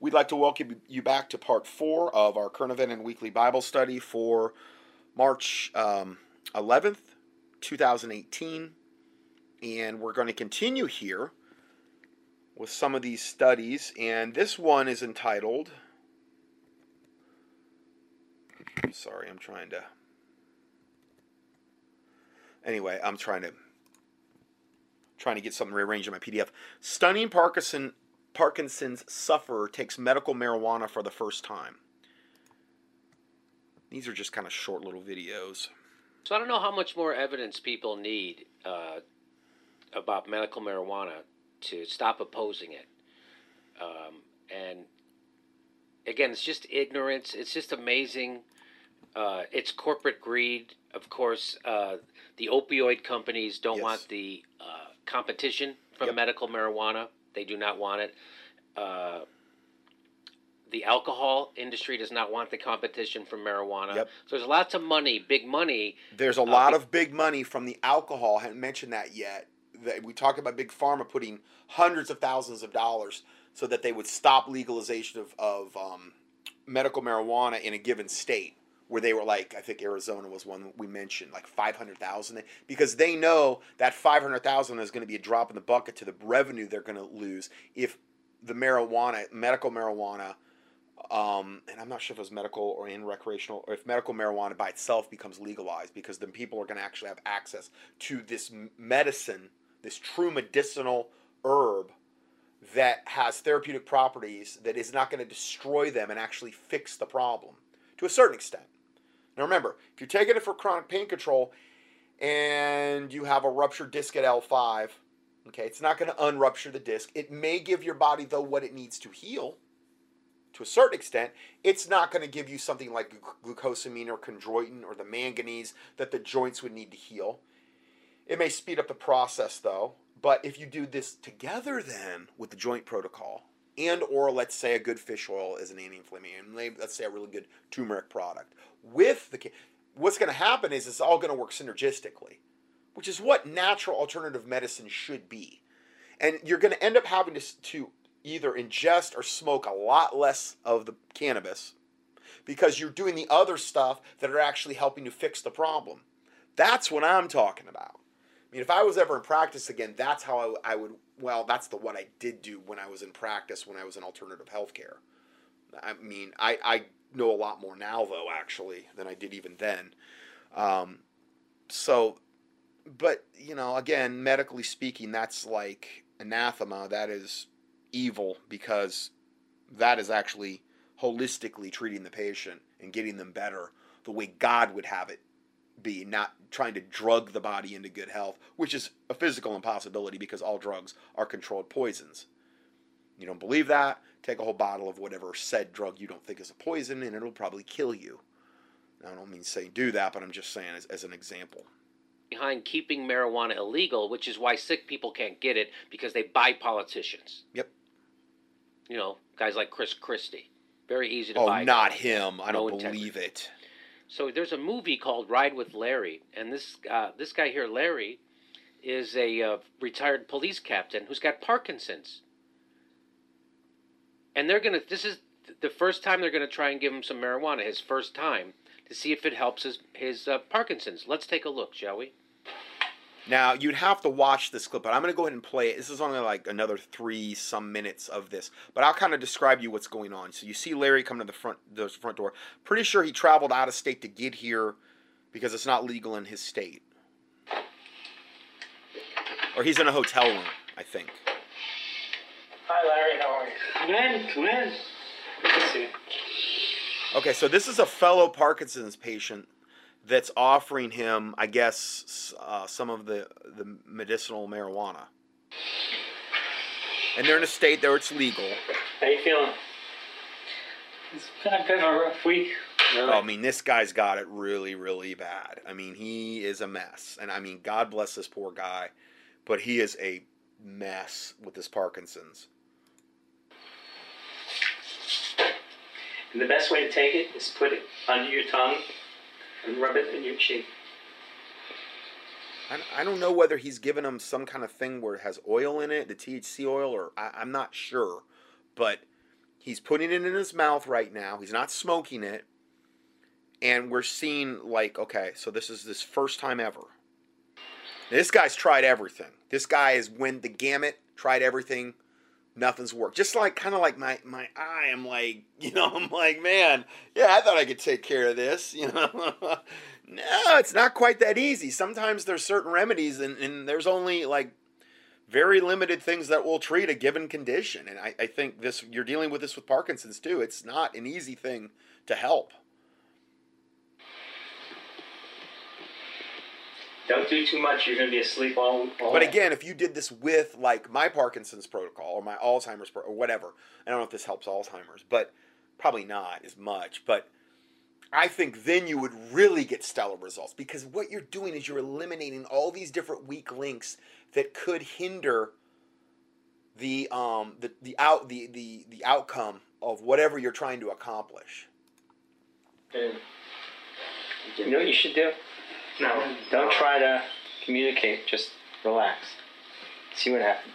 We'd like to welcome you back to part four of our current event and weekly Bible study for March um, 11th, 2018. And we're going to continue here with some of these studies. And this one is entitled. Sorry, I'm trying to. Anyway, I'm trying to trying to get something rearranged in my PDF. Stunning Parkinson Parkinson's sufferer takes medical marijuana for the first time. These are just kind of short little videos. So I don't know how much more evidence people need uh, about medical marijuana to stop opposing it. Um, and again, it's just ignorance. It's just amazing. Uh, it's corporate greed. Of course, uh, the opioid companies don't Yes. want the uh, competition from Yep. medical marijuana. They do not want it. Uh, the alcohol industry does not want the competition from marijuana. Yep. So there's lots of money, big money. There's a Uh, lot of big money from the alcohol. I haven't mentioned that yet. That we talked about big pharma putting hundreds of thousands of dollars so that they would stop legalization of, of um, medical marijuana in a given state. Where they were like, I think Arizona was one we mentioned, like five hundred thousand, because they know that five hundred thousand is going to be a drop in the bucket to the revenue they're going to lose if the marijuana, medical marijuana, um, and I'm not sure if it was medical or in recreational, or if medical marijuana by itself becomes legalized, because then people are going to actually have access to this medicine, this true medicinal herb that has therapeutic properties that is not going to destroy them and actually fix the problem to a certain extent. Now remember, if you're taking it for chronic pain control and you have a ruptured disc at L5, okay, it's not going to unrupture the disc. It may give your body though what it needs to heal to a certain extent, it's not going to give you something like glu- glucosamine or chondroitin or the manganese that the joints would need to heal. It may speed up the process though, but if you do this together then with the joint protocol and or let's say a good fish oil as an anti-inflammatory, let's say a really good turmeric product with the what's going to happen is it's all going to work synergistically, which is what natural alternative medicine should be. And you're going to end up having to, to either ingest or smoke a lot less of the cannabis because you're doing the other stuff that are actually helping to fix the problem. That's what I'm talking about. I mean, if I was ever in practice again, that's how I, I would. Well, that's the what I did do when I was in practice when I was in alternative healthcare. I mean, I, I know a lot more now though actually than I did even then. Um, so, but you know, again, medically speaking, that's like anathema. That is evil because that is actually holistically treating the patient and getting them better the way God would have it be, not trying to drug the body into good health, which is a physical impossibility because all drugs are controlled poisons. You don't believe that? Take a whole bottle of whatever said drug you don't think is a poison and it'll probably kill you. Now, I don't mean say do that, but I'm just saying as, as an example. behind keeping marijuana illegal, which is why sick people can't get it because they buy politicians. Yep. You know, guys like Chris Christie. Very easy to Oh, buy. not guys. him. I No don't integrity. believe it. So there's a movie called Ride with Larry, and this uh, this guy here, Larry, is a uh, retired police captain who's got Parkinson's. And they're gonna. This is the first time they're gonna try and give him some marijuana. His first time to see if it helps his his uh, Parkinson's. Let's take a look, shall we? Now you'd have to watch this clip, but I'm going to go ahead and play it. This is only like another three some minutes of this, but I'll kind of describe you what's going on. So you see Larry come to the front the front door. Pretty sure he traveled out of state to get here because it's not legal in his state, or he's in a hotel room, I think. Hi, Larry. How are you? Come in, come in. Good to see you. Okay, so this is a fellow Parkinson's patient that's offering him, I guess, uh, some of the the medicinal marijuana, and they're in a state there it's legal. How you feeling? It's been a bit of a rough week. Oh, I mean, this guy's got it really, really bad. I mean, he is a mess. And I mean, God bless this poor guy, but he is a mess with this Parkinson's. And the best way to take it is put it under your tongue and rub it in your cheek. I, don't know whether he's given him some kind of thing where it has oil in it, the THC oil, or I, I'm not sure. But He's putting it in his mouth right now. He's not smoking it. And we're seeing, like, okay, so this is this first time ever. This guy's tried everything. This guy has went the gamut, tried everything. Nothing's worked. Just like, kind of like my, my eye. I'm like, you know, I'm like, man, yeah, I thought I could take care of this, you know. no, it's not quite that easy. Sometimes there's certain remedies, and, and there's only like very limited things that will treat a given condition. And I, I think this you're dealing with this with Parkinson's too. It's not an easy thing to help. Don't do too much. You're going to be asleep all. all But again, if you did this with like my Parkinson's protocol or my Alzheimer's pro- or whatever, I don't know if this helps Alzheimer's, but probably not as much. But I think then you would really get stellar results because what you're doing is you're eliminating all these different weak links that could hinder the um the, the out the, the the outcome of whatever you're trying to accomplish. And you know what you should do? No, don't try to communicate. Just relax. See what happens.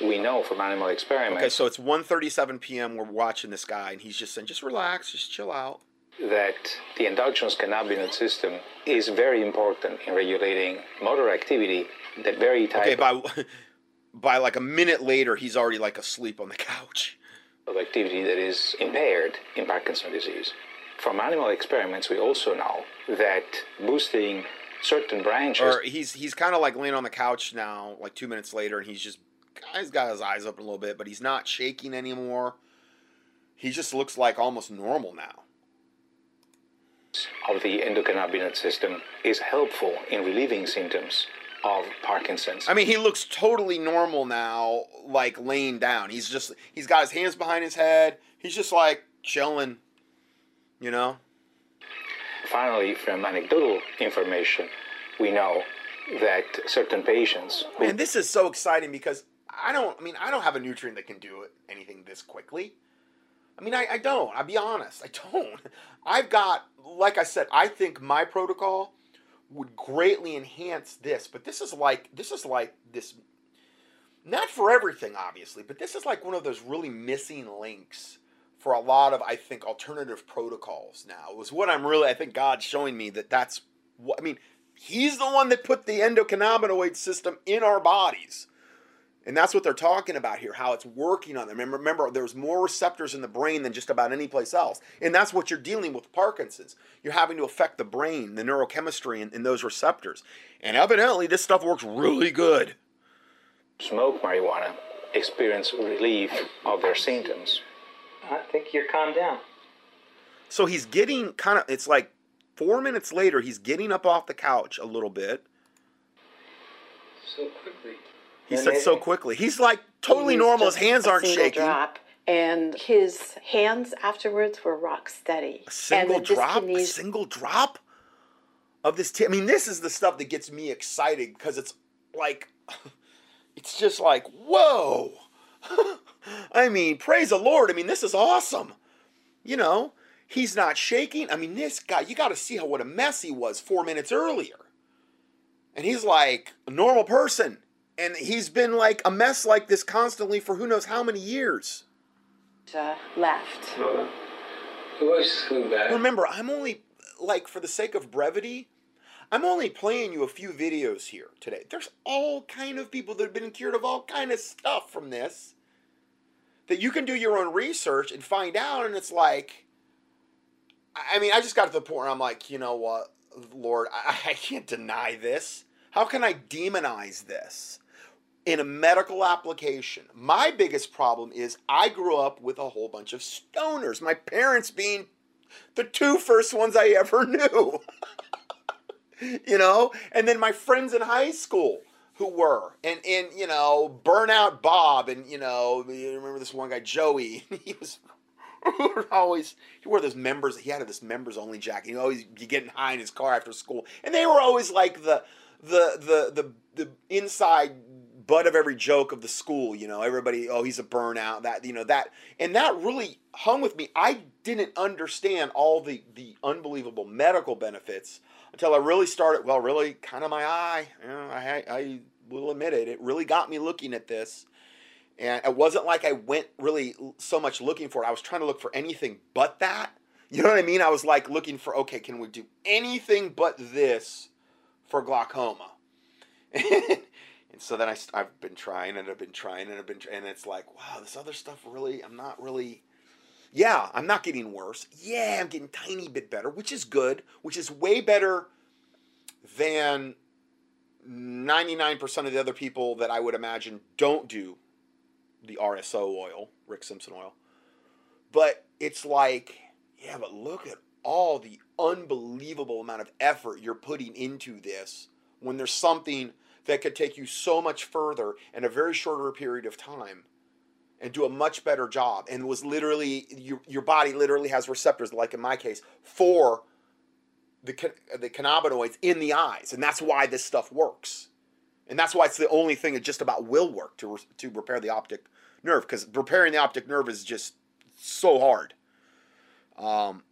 We know from animal experiments Okay, so it's 1:37 p.m. We're watching this guy, and he's just saying, "Just relax, just chill out." that the endogenous cannabinoid system is very important in regulating motor activity. That very type Okay, by by like a minute later, he's already like asleep on the couch. of activity that is impaired in Parkinson's disease. From animal experiments, we also know that boosting certain branches Or he's he's kind of like laying on the couch now, like two minutes later, and he's just he's got his eyes open a little bit, but he's not shaking anymore. He just looks like almost normal now. of the endocannabinoid system is helpful in relieving symptoms of Parkinson's. I mean, he looks totally normal now, like laying down. He's just he's got his hands behind his head. He's just like chilling, you know. Finally, from anecdotal information, we know that certain patients who Man, this is so exciting because I don't. I mean, I don't have a nutrient that can do anything this quickly. I mean, I, I don't. I'll be honest. I don't. I've got, like I said, I think my protocol would greatly enhance this, but this is like this is like this. Not for everything, obviously, but this is like one of those really missing links for a lot of I think alternative protocols. Now was what I'm really. I think God's showing me that that's what I mean. He's the one that put the endocannabinoid system in our bodies. And that's what they're talking about here, how it's working on them. And remember, there's more receptors in the brain than just about any place else. And that's what you're dealing with Parkinson's. You're having to affect the brain, the neurochemistry in, in those receptors. And evidently, this stuff works really good. smoke marijuana experience relief of their symptoms. I think you're calmed down. So he's getting kind of, it's like four minutes later, he's getting up off the couch a little bit. So quickly. He said so quickly. He's like totally He normal. His hands aren't shaking. Drop, and his hands afterwards were rock steady. A single and drop? A single drop of this. T- I mean, this is the stuff that gets me excited because it's like, it's just like, whoa. I mean, praise the Lord. I mean, this is awesome. You know, he's not shaking. I mean, this guy, you got to see how what a mess he was four minutes earlier. And he's like a normal person. And he's been like a mess like this constantly for who knows how many years. uh, left. Who was just coming back? Remember, I'm only like for the sake of brevity, I'm only playing you a few videos here today. There's all kind of people that have been cured of all kind of stuff from this that you can do your own research and find out and it's like I mean, I just got to the point where I'm like, you know what, Lord, I, I can't deny this. How can I demonize this? in a medical application. My biggest problem is I grew up with a whole bunch of stoners, my parents being the two first ones I ever knew. you know, and then my friends in high school who were and and you know, burnout Bob and you know, you remember this one guy Joey, he was always he wore those members he had this members only jacket. He always be getting high in his car after school. And they were always like the the the the the inside butt of every joke of the school, you know, everybody, oh, he's a burnout, that, you know, that, and that really hung with me. I didn't understand all the, the unbelievable medical benefits until I really started, well, really kind of my eye, you know, I, I will admit it, it really got me looking at this. And it wasn't like I went really so much looking for it. I was trying to look for anything but that. You know what I mean? I was like looking for, okay, can we do anything but this for glaucoma? and so then I, I've been trying and I've been trying and I've been, and it's like, wow, this other stuff really, I'm not really, yeah, I'm not getting worse. Yeah, I'm getting tiny bit better, which is good, which is way better than 99% of the other people that I would imagine don't do the RSO oil, Rick Simpson oil. But it's like, yeah, but look at all the unbelievable amount of effort you're putting into this when there's something that could take you so much further in a very shorter period of time and do a much better job. And was literally your, your body literally has receptors like in my case for the the cannabinoids in the eyes. And that's why this stuff works. And that's why it's the only thing that just about will work to, to repair the optic nerve because repairing the optic nerve is just so hard. Um,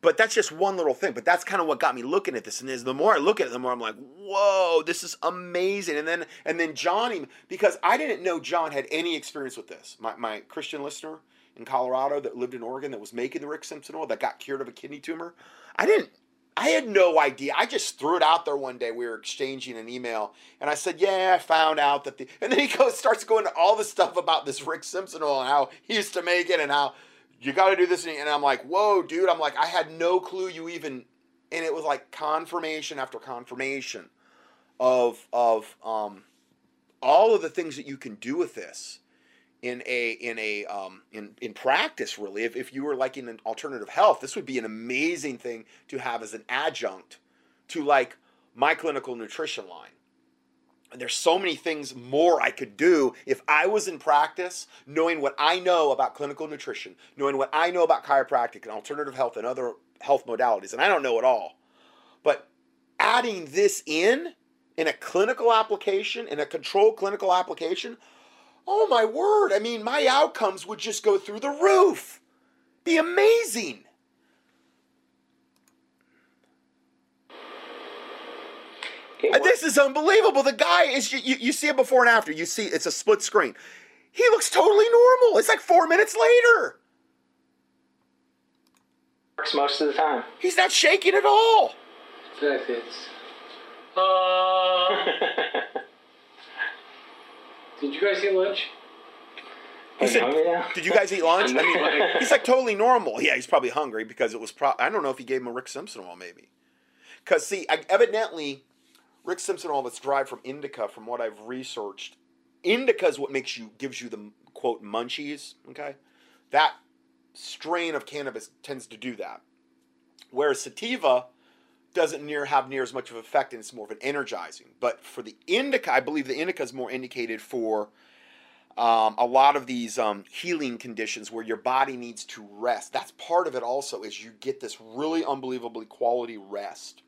but that's just one little thing. But that's kind of what got me looking at this. And is the more I look at it, the more I'm like, whoa, this is amazing. And then and then Johnny, because I didn't know John had any experience with this. My my Christian listener in Colorado that lived in Oregon that was making the Rick Simpson oil that got cured of a kidney tumor. I didn't I had no idea. I just threw it out there one day. We were exchanging an email, and I said, "Yeah, I found out that the." And then he goes, starts going to all the stuff about this Rick Simpson oil and how he used to make it and how you got to do this. And I'm like, whoa, dude. I'm like, I had no clue you even, and it was like confirmation after confirmation of, of, um, all of the things that you can do with this in a, in a, um, in, in practice, really. If, if you were like in an alternative health, this would be an amazing thing to have as an adjunct to like my clinical nutrition line and there's so many things more I could do if I was in practice, knowing what I know about clinical nutrition, knowing what I know about chiropractic and alternative health and other health modalities. And I don't know it all. But adding this in, in a clinical application, in a controlled clinical application, oh my word, I mean, my outcomes would just go through the roof. Be amazing. This is unbelievable. The guy is you, you see it before and after. You see it's a split screen. He looks totally normal. It's like four minutes later. Works most of the time. He's not shaking at all. Exactly. It's. Uh, did you guys eat lunch? He said, "Did you guys eat lunch?" I mean, he's like totally normal. Yeah, he's probably hungry because it was. Pro- I don't know if he gave him a Rick Simpson oil, maybe. Because see, I, evidently, Rick Simpson oil that's derived from indica, from what I've researched, indica is what makes you gives you the quote munchies. Okay, that strain of cannabis tends to do that, whereas sativa doesn't near have near as much of effect and it's more of an energizing. But for the indica, I believe the indica is more indicated for um, a lot of these um, healing conditions where your body needs to rest. That's part of it also is you get this really unbelievably quality rest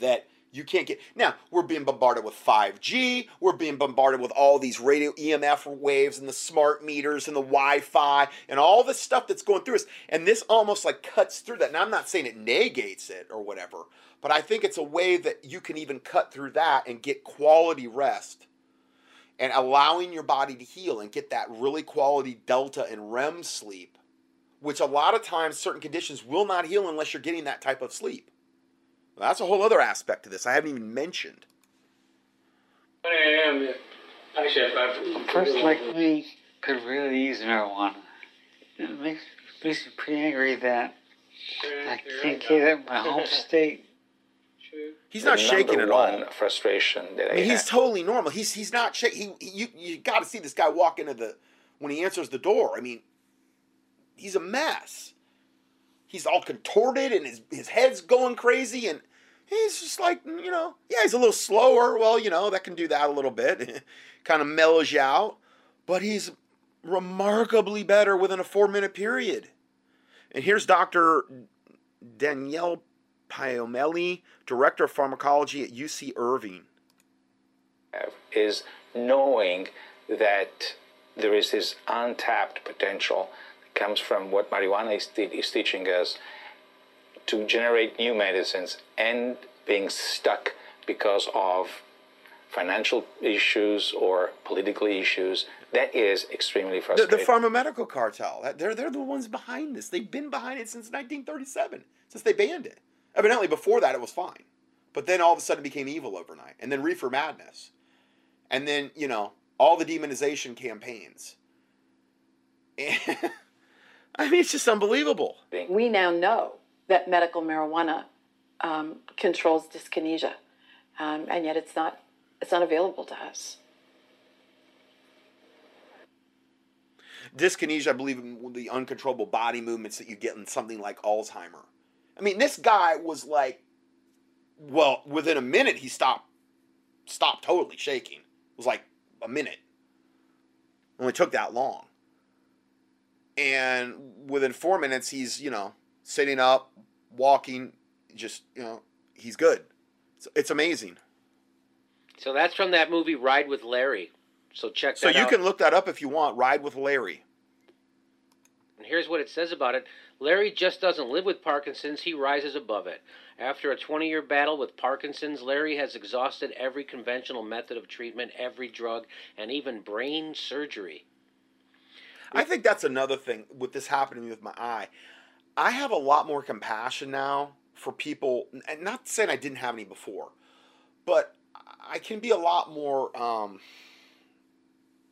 that you can't get. Now, we're being bombarded with 5G. We're being bombarded with all these radio EMF waves and the smart meters and the Wi Fi and all the stuff that's going through us. And this almost like cuts through that. Now, I'm not saying it negates it or whatever, but I think it's a way that you can even cut through that and get quality rest and allowing your body to heal and get that really quality delta and REM sleep, which a lot of times certain conditions will not heal unless you're getting that type of sleep. Well, that's a whole other aspect to this I haven't even mentioned. I am. yeah. Actually, I, I, First, like me, could really use marijuana. It makes, makes me pretty angry that I can't get it in my home state. He's not shaking at number all. frustration that I, I mean, he's have. totally normal. He's he's not shaking. He, he, you you got to see this guy walk into the when he answers the door. I mean, he's a mess. He's all contorted and his his head's going crazy and he's just like mm, you know yeah he's a little slower. Well you know that can do that a little bit, kind of mellows you out. But he's remarkably better within a four minute period. And here's Doctor Danielle Piomelli, director of pharmacology at UC Irvine. Uh, is knowing that there is this untapped potential that comes from what marijuana is, te- is teaching us to generate new medicines and being stuck because of financial issues or political issues that is extremely The, frustrating. the pharmaceutical cartel, they're, they're the ones behind this. They've been behind it since 1937, since they banned it. Evidently, before that it was fine, but then all of a sudden it became evil overnight, and then reefer madness, and then you know all the demonization campaigns. I mean, it's just unbelievable. We now know that medical marijuana um, controls dyskinesia, um, and yet it's not it's not available to us. dyskinesia, I believe, in the uncontrollable body movements that you get in something like Alzheimer. I mean, this guy was like, well, within a minute he stopped, stopped totally shaking. It was like a minute. It only took that long. And within four minutes, he's you know sitting up, walking, just you know he's good. It's, it's amazing. So that's from that movie Ride with Larry. So check that So you out. can look that up if you want. Ride with Larry. And here's what it says about it Larry just doesn't live with Parkinson's, he rises above it. After a 20 year battle with Parkinson's, Larry has exhausted every conventional method of treatment, every drug, and even brain surgery. I think that's another thing with this happening with my eye. I have a lot more compassion now for people, and not saying I didn't have any before, but I can be a lot more um,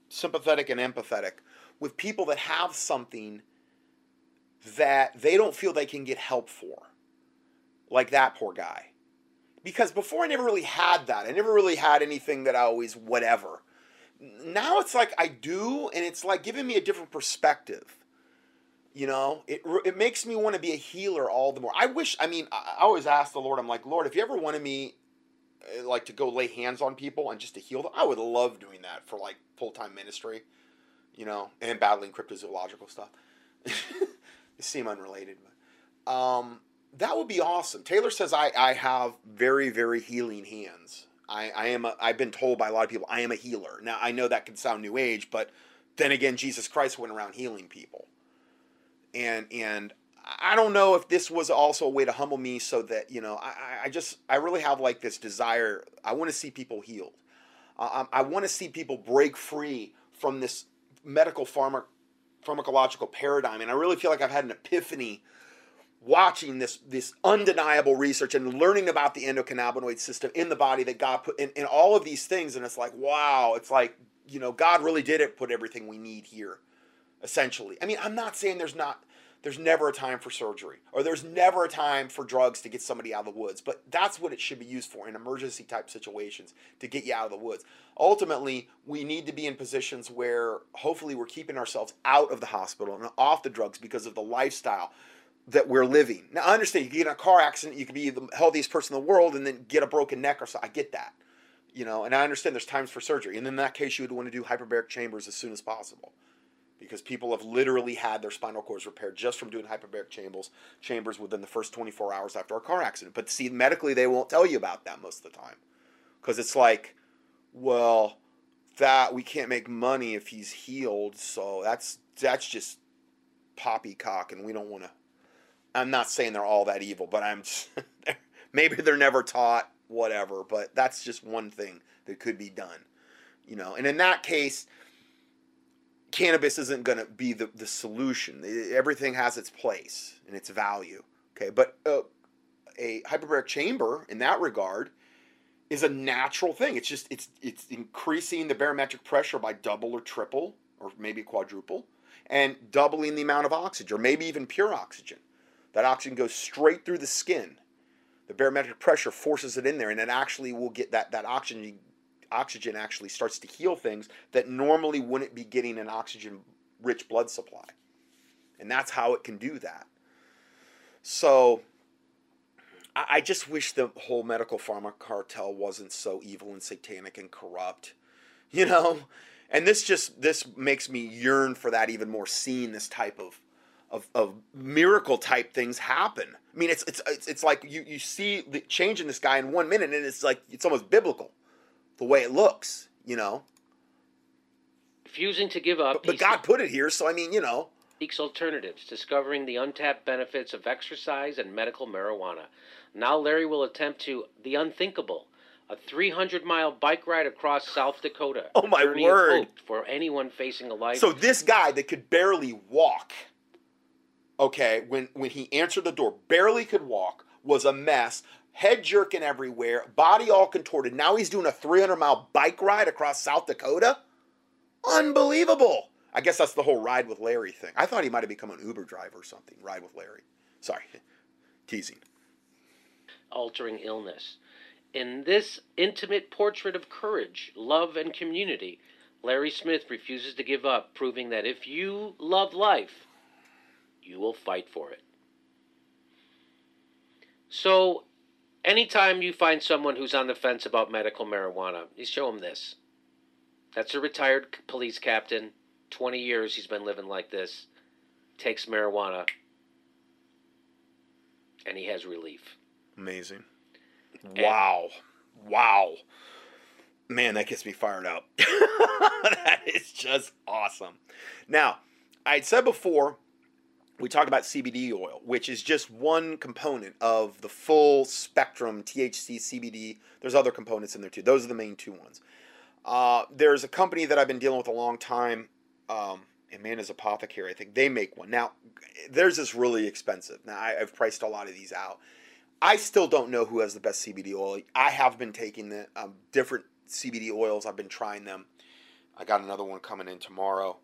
sympathetic and empathetic with people that have something that they don't feel they can get help for, like that poor guy. Because before I never really had that. I never really had anything that I always whatever now it's like I do, and it's like giving me a different perspective. You know, it it makes me want to be a healer all the more. I wish. I mean, I always ask the Lord. I'm like, Lord, if you ever wanted me, uh, like, to go lay hands on people and just to heal them, I would love doing that for like full time ministry. You know, and battling cryptozoological stuff. they seem unrelated, but um, that would be awesome. Taylor says I I have very very healing hands. I, I am a, I've been told by a lot of people I am a healer. Now I know that can sound new age, but then again, Jesus Christ went around healing people, and and I don't know if this was also a way to humble me so that you know I, I- just I really have like this desire. I want to see people healed. I, I want to see people break free from this medical pharma, pharmacological paradigm, and I really feel like I've had an epiphany watching this this undeniable research and learning about the endocannabinoid system in the body that God put in, in all of these things and it's like wow it's like you know God really did it put everything we need here essentially I mean I'm not saying there's not there's never a time for surgery or there's never a time for drugs to get somebody out of the woods but that's what it should be used for in emergency type situations to get you out of the woods ultimately we need to be in positions where hopefully we're keeping ourselves out of the hospital and off the drugs because of the lifestyle that we're living. Now, I understand you get in a car accident, you could be the healthiest person in the world, and then get a broken neck or so. I get that, you know, and I understand there's times for surgery, and in that case, you would want to do hyperbaric chambers as soon as possible, because people have literally had their spinal cords repaired just from doing hyperbaric chambers chambers within the first 24 hours after a car accident. But see, medically, they won't tell you about that most of the time, because it's like, well, that we can't make money if he's healed, so that's that's just poppycock, and we don't want to. I'm not saying they're all that evil, but I'm maybe they're never taught whatever, but that's just one thing that could be done. You know, and in that case cannabis isn't going to be the, the solution. Everything has its place and its value. Okay, but uh, a hyperbaric chamber in that regard is a natural thing. It's just it's it's increasing the barometric pressure by double or triple or maybe quadruple and doubling the amount of oxygen or maybe even pure oxygen. That oxygen goes straight through the skin. The barometric pressure forces it in there, and it actually will get that, that oxygen oxygen actually starts to heal things that normally wouldn't be getting an oxygen rich blood supply. And that's how it can do that. So I, just wish the whole medical pharma cartel wasn't so evil and satanic and corrupt. You know? And this just this makes me yearn for that even more, seeing this type of of, of miracle type things happen. I mean, it's it's it's, it's like you, you see the change in this guy in one minute, and it's like it's almost biblical, the way it looks. You know, Refusing to give up, but, but God put it here, so I mean, you know, seeks alternatives, discovering the untapped benefits of exercise and medical marijuana. Now Larry will attempt to the unthinkable, a 300 mile bike ride across South Dakota. Oh, my word. For anyone facing a life. So this guy that could barely walk, okay, when when he answered the door, barely could walk, was a mess, head jerking everywhere, body all contorted. Now he's doing a 300 mile bike ride across South Dakota. Unbelievable. I guess that's the whole ride with Larry thing. I thought he might have become an Uber driver or something. Ride with Larry. Sorry, teasing. altering illness. In this intimate portrait of courage, love, and community, Larry Smith refuses to give up, proving that if you love life, you will fight for it. So, anytime you find someone who's on the fence about medical marijuana, you show them this. That's a retired police captain. 20 years he's been living like this. Takes marijuana. And he has relief. Amazing. Wow. Wow. Man, that gets me fired up. that is just awesome. Now, I had said before, we talked about CBD oil, which is just one component of the full spectrum THC, CBD. There's other components in there too. Those are the main two ones. Uh, there's a company that I've been dealing with a long time, um, Amanda's Apothecary. I think they make one. Now, theirs is really expensive. Now, I, I've priced a lot of these out. I still don't know who has the best CBD oil. I have been taking the um, different CBD oils. I've been trying them. I got another one coming in tomorrow.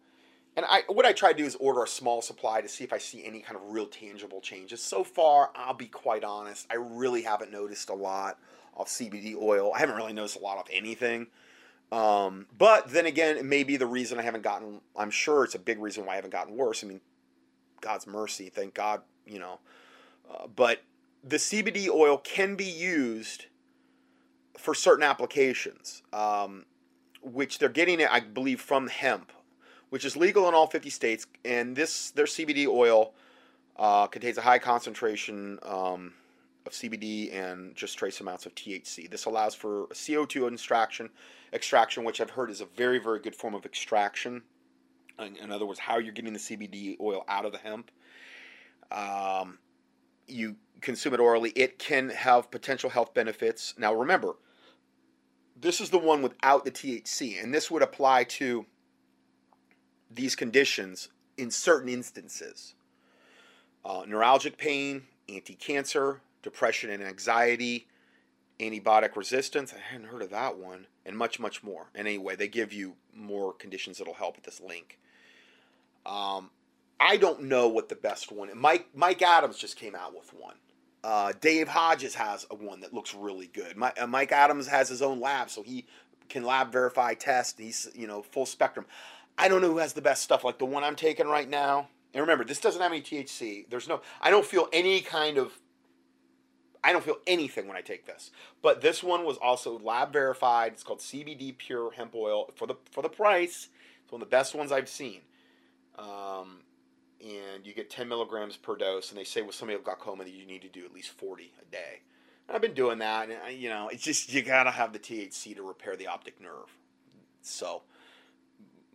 And I what I try to do is order a small supply to see if I see any kind of real tangible changes. So far, I'll be quite honest, I really haven't noticed a lot of CBD oil. I haven't really noticed a lot of anything. Um, but then again, it may be the reason I haven't gotten. I'm sure it's a big reason why I haven't gotten worse. I mean, God's mercy, thank God, you know. Uh, but the CBD oil can be used for certain applications, um, which they're getting it, I believe, from hemp, which is legal in all 50 states. And this their CBD oil uh, contains a high concentration um, of CBD and just trace amounts of THC. This allows for CO2 extraction, extraction, which I've heard is a very, very good form of extraction. In, in other words, how you're getting the CBD oil out of the hemp. Um, you consume it orally, it can have potential health benefits. Now, remember, this is the one without the THC, and this would apply to these conditions in certain instances uh, neuralgic pain, anti cancer, depression and anxiety, antibiotic resistance. I hadn't heard of that one, and much, much more. And anyway, they give you more conditions that'll help with this link. Um, I don't know what the best one. Mike Mike Adams just came out with one. Uh, Dave Hodges has a one that looks really good. My, uh, Mike Adams has his own lab, so he can lab verify test. He's you know full spectrum. I don't know who has the best stuff. Like the one I'm taking right now. And remember, this doesn't have any THC. There's no. I don't feel any kind of. I don't feel anything when I take this. But this one was also lab verified. It's called CBD Pure Hemp Oil for the for the price. It's one of the best ones I've seen. Um, and you get 10 milligrams per dose. And they say with somebody with glaucoma that you need to do at least 40 a day. And I've been doing that, and I, you know, it's just you gotta have the THC to repair the optic nerve. So,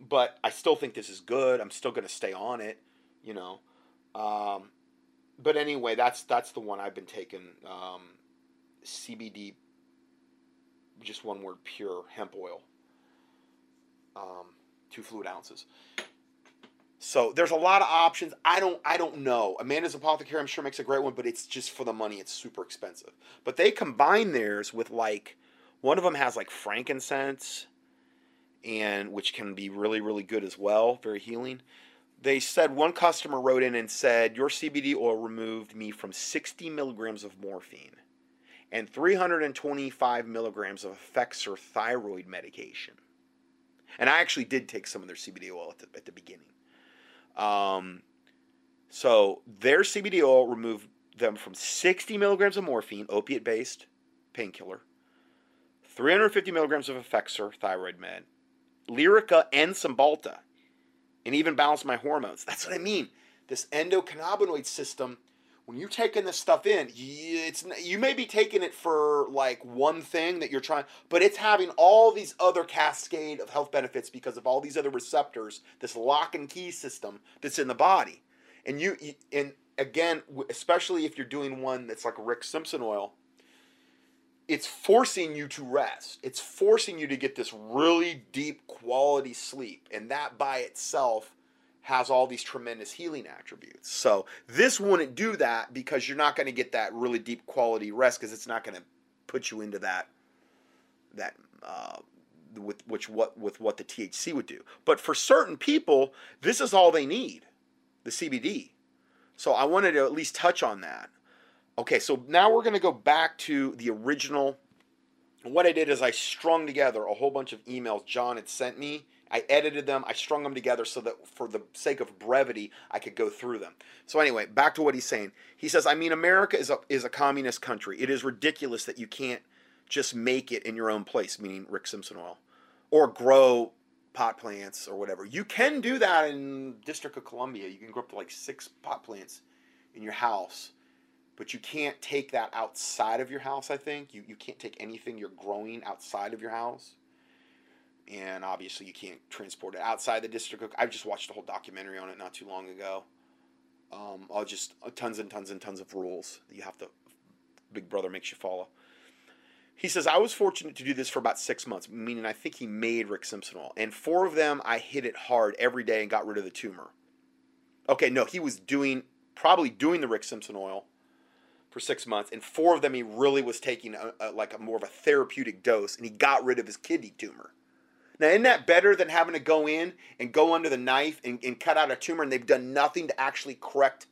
but I still think this is good. I'm still gonna stay on it, you know. Um, but anyway, that's that's the one I've been taking. Um, CBD, just one word, pure hemp oil. Um, two fluid ounces. So there's a lot of options. I don't I don't know. Amanda's Apothecary I'm sure makes a great one, but it's just for the money. It's super expensive. But they combine theirs with like one of them has like frankincense and which can be really really good as well, very healing. They said one customer wrote in and said your CBD oil removed me from 60 milligrams of morphine and 325 milligrams of Effexor thyroid medication. And I actually did take some of their CBD oil at the, at the beginning. Um, so their CBD oil removed them from 60 milligrams of morphine, opiate based painkiller, 350 milligrams of Effexor thyroid med, Lyrica and Cymbalta, and even balance my hormones. That's what I mean. This endocannabinoid system, when you're taking this stuff in, it's you may be taking it for like one thing that you're trying, but it's having all these other cascade of health benefits because of all these other receptors, this lock and key system that's in the body. And you and again, especially if you're doing one that's like Rick Simpson oil, it's forcing you to rest. It's forcing you to get this really deep quality sleep. And that by itself has all these tremendous healing attributes. So this wouldn't do that because you're not going to get that really deep quality rest because it's not going to put you into that that uh, with which what with what the THC would do. But for certain people, this is all they need, the CBD. So I wanted to at least touch on that. Okay, so now we're going to go back to the original. What I did is I strung together a whole bunch of emails John had sent me. I edited them, I strung them together so that for the sake of brevity, I could go through them. So anyway, back to what he's saying. He says, I mean, America is a, is a communist country. It is ridiculous that you can't just make it in your own place, meaning Rick Simpson oil, or grow pot plants or whatever. You can do that in District of Columbia. You can grow up to like six pot plants in your house but you can't take that outside of your house, I think. You, you can't take anything you're growing outside of your house. And obviously, you can't transport it outside the district. I just watched a whole documentary on it not too long ago. Um, I'll just uh, tons and tons and tons of rules that you have to, Big Brother makes you follow. He says, I was fortunate to do this for about six months, meaning I think he made Rick Simpson oil. And four of them, I hit it hard every day and got rid of the tumor. Okay, no, he was doing, probably doing the Rick Simpson oil for six months, and four of them he really was taking a, a, like a more of a therapeutic dose, and he got rid of his kidney tumor. Now, isn't that better than having to go in and go under the knife and, and cut out a tumor, and they've done nothing to actually correct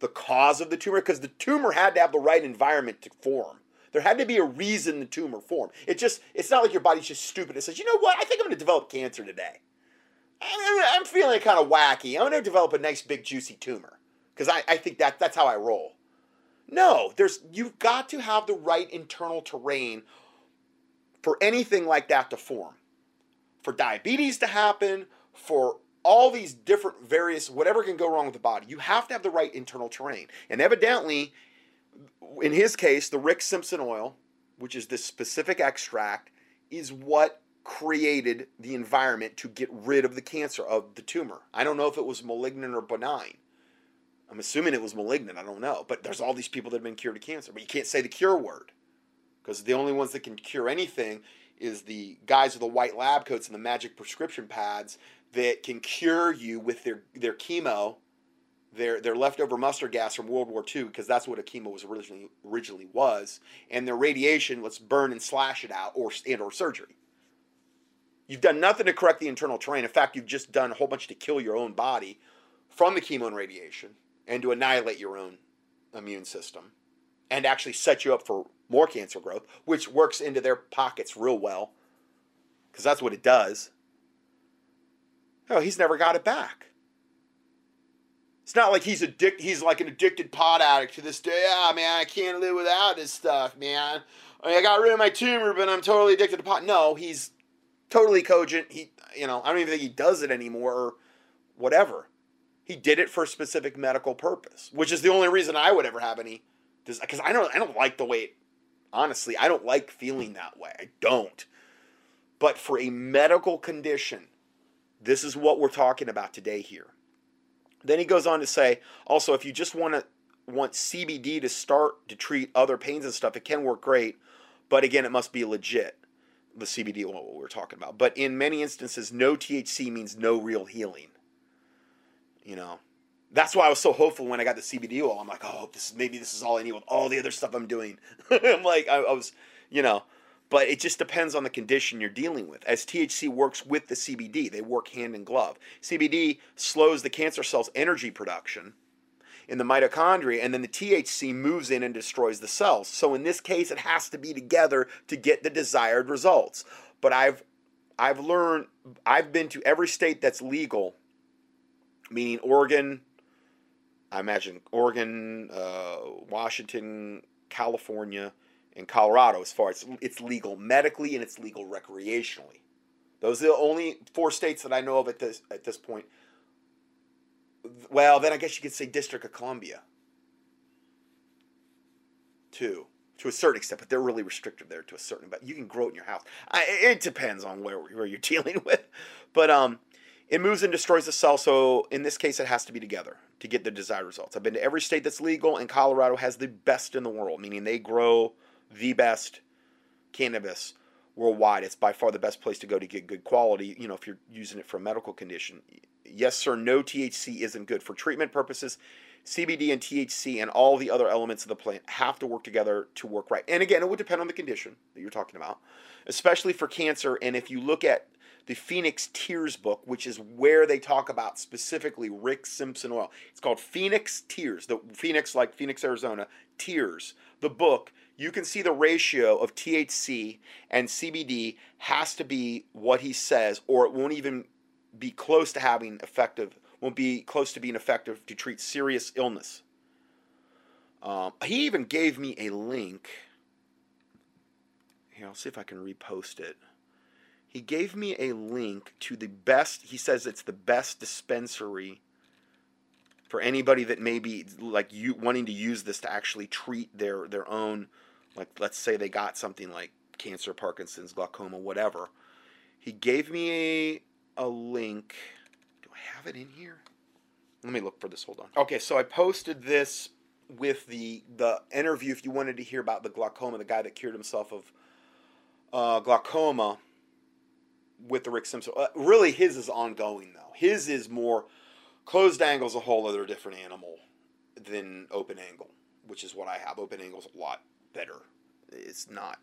the cause of the tumor? Because the tumor had to have the right environment to form. There had to be a reason the tumor formed. It just, it's not like your body's just stupid. It says, you know what? I think I'm going to develop cancer today. I'm feeling kind of wacky. I'm going to develop a nice big juicy tumor because I, I think that that's how I roll. No, there's you've got to have the right internal terrain for anything like that to form. For diabetes to happen, for all these different various whatever can go wrong with the body, you have to have the right internal terrain. And evidently, in his case, the Rick Simpson oil, which is this specific extract, is what created the environment to get rid of the cancer of the tumor. I don't know if it was malignant or benign. I'm assuming it was malignant. I don't know. But there's all these people that have been cured of cancer. But you can't say the cure word because the only ones that can cure anything is the guys with the white lab coats and the magic prescription pads that can cure you with their, their chemo, their, their leftover mustard gas from World War II, because that's what a chemo was originally originally was, and their radiation, let's burn and slash it out, or and or surgery. You've done nothing to correct the internal terrain. In fact, you've just done a whole bunch to kill your own body from the chemo and radiation and to annihilate your own immune system and actually set you up for more cancer growth, which works into their pockets real well because that's what it does. Oh, he's never got it back. It's not like he's addict. He's like an addicted pot addict to this day. Ah, man, I can't live without this stuff, man. I, mean, I got rid of my tumor, but I'm totally addicted to pot. No, he's totally cogent. He, you know, I don't even think he does it anymore or whatever. He did it for a specific medical purpose, which is the only reason I would ever have any. Because I don't, I don't like the way. Honestly, I don't like feeling that way. I don't. But for a medical condition, this is what we're talking about today here. Then he goes on to say, also, if you just want to want CBD to start to treat other pains and stuff, it can work great. But again, it must be legit. The CBD, what we're talking about. But in many instances, no THC means no real healing you know. That's why I was so hopeful when I got the CBD oil. I'm like, oh, this maybe this is all I need with all the other stuff I'm doing. I'm like, I, I was, you know, but it just depends on the condition you're dealing with. As THC works with the CBD, they work hand in glove. CBD slows the cancer cell's energy production in the mitochondria, and then the THC moves in and destroys the cells. So in this case, it has to be together to get the desired results. But I've I've learned I've been to every state that's legal meaning Oregon, I imagine Oregon, uh, Washington, California, and Colorado as far as it's legal medically and it's legal recreationally. Those are the only four states that I know of at this at this point. Well, then I guess you could say District of Columbia. Too, to a certain extent, but they're really restricted there to a certain. But you can grow it in your house. I, it depends on where where you're dealing with, but um, it moves and destroys the cell, so in this case, it has to be together to get the desired results. I've been to every state that's legal, and Colorado has the best in the world, meaning they grow the best cannabis worldwide. It's by far the best place to go to get good quality, you know, if you're using it for a medical condition. Yes, sir, no THC isn't good. For treatment purposes, CBD and THC and all the other elements of the plant have to work together to work right. And again, it would depend on the condition that you're talking about, especially for cancer. And if you look at the Phoenix Tears book, which is where they talk about specifically Rick Simpson oil. It's called Phoenix Tears, the Phoenix, like Phoenix, Arizona, Tears. The book, you can see the ratio of THC and CBD has to be what he says, or it won't even be close to having effective, won't be close to being effective to treat serious illness. Um, he even gave me a link. Here, I'll see if I can repost it he gave me a link to the best he says it's the best dispensary for anybody that may be like you wanting to use this to actually treat their their own like let's say they got something like cancer parkinson's glaucoma whatever. He gave me a, a link. Do i have it in here? Let me look for this hold on. Okay so i posted this with the the interview if you wanted to hear about the glaucoma the guy that cured himself of uh, glaucoma with the Rick Simpson. Uh, really, his is ongoing though. His is more closed angle is a whole other different animal than open angle, which is what I have. Open angle is a lot better. It's not.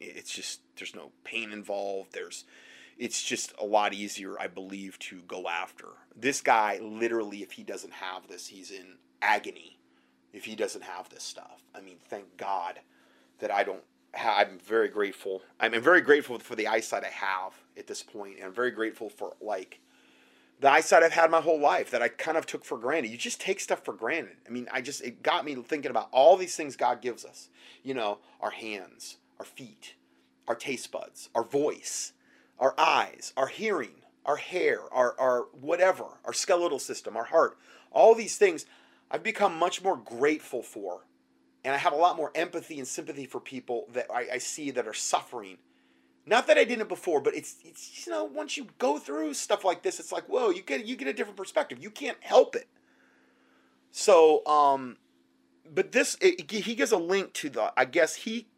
It's just there's no pain involved. There's. It's just a lot easier, I believe, to go after. This guy, literally, if he doesn't have this, he's in agony. If he doesn't have this stuff, I mean, thank God that I don't I'm very grateful. I'm very grateful for the eyesight I have at this point, and I'm very grateful for like the eyesight I've had my whole life that I kind of took for granted. You just take stuff for granted. I mean, I just it got me thinking about all these things God gives us. You know, our hands, our feet, our taste buds, our voice, our eyes, our hearing, our hair, our our whatever, our skeletal system, our heart. All these things I've become much more grateful for and I have a lot more empathy and sympathy for people that I, I see that are suffering. Not that I didn't before, but it's it's you know once you go through stuff like this, it's like whoa, you get you get a different perspective. You can't help it. So, um, but this it, he gives a link to the. I guess he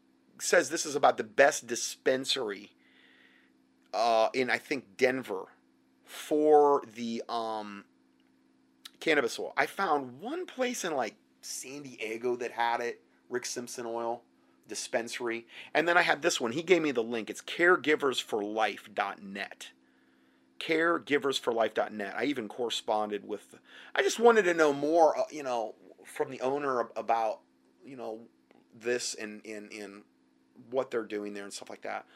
says this is about the best dispensary uh, in I think Denver for the um, cannabis oil. I found one place in like San Diego that had it, Rick Simpson oil dispensary. And then I had this one. He gave me the link. It's caregiversforlife.net. Caregiversforlife.net. I even corresponded with, I just wanted to know more, uh, you know, from the owner about, you know, this and in in what they're doing there and stuff like that.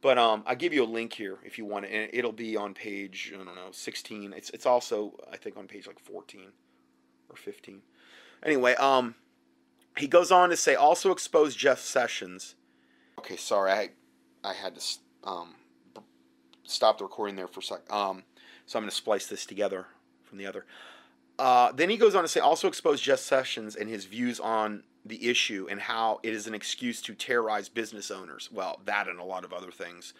But um, I give you a link here if you want it, and it'll be on page I don't know 16. It's it's also I think on page like 14 or 15. Anyway, um, he goes on to say also expose Jeff Sessions. Okay, sorry, I I had to um, stop the recording there for a sec. Um, so I'm going to splice this together from the other. Uh, then he goes on to say also expose Jeff Sessions and his views on the issue and how it is an excuse to terrorize business owners. Well, that and a lot of other things.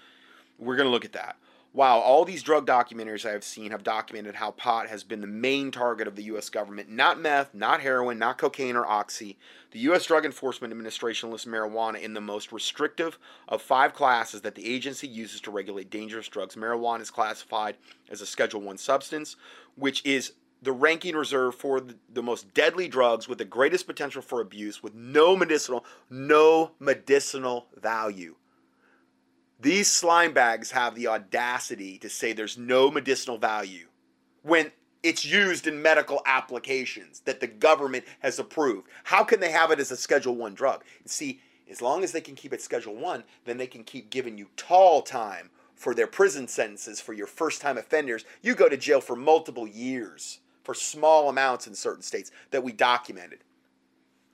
We're going to look at that. Wow, all these drug documentaries I have seen have documented how pot has been the main target of the U.S. government. Not meth, not heroin, not cocaine or oxy. The U.S. Drug Enforcement Administration lists marijuana in the most restrictive of five classes that the agency uses to regulate dangerous drugs. Marijuana is classified as a Schedule One substance, which is the ranking reserved for the, the most deadly drugs with the greatest potential for abuse, with no medicinal, no medicinal value. These slime bags have the audacity to say there's no medicinal value when it's used in medical applications that the government has approved. How can they have it as a Schedule 1 drug? See, as long as they can keep it Schedule 1, then they can keep giving you tall time for their prison sentences for your first time offenders. You go to jail for multiple years for small amounts in certain states that we documented.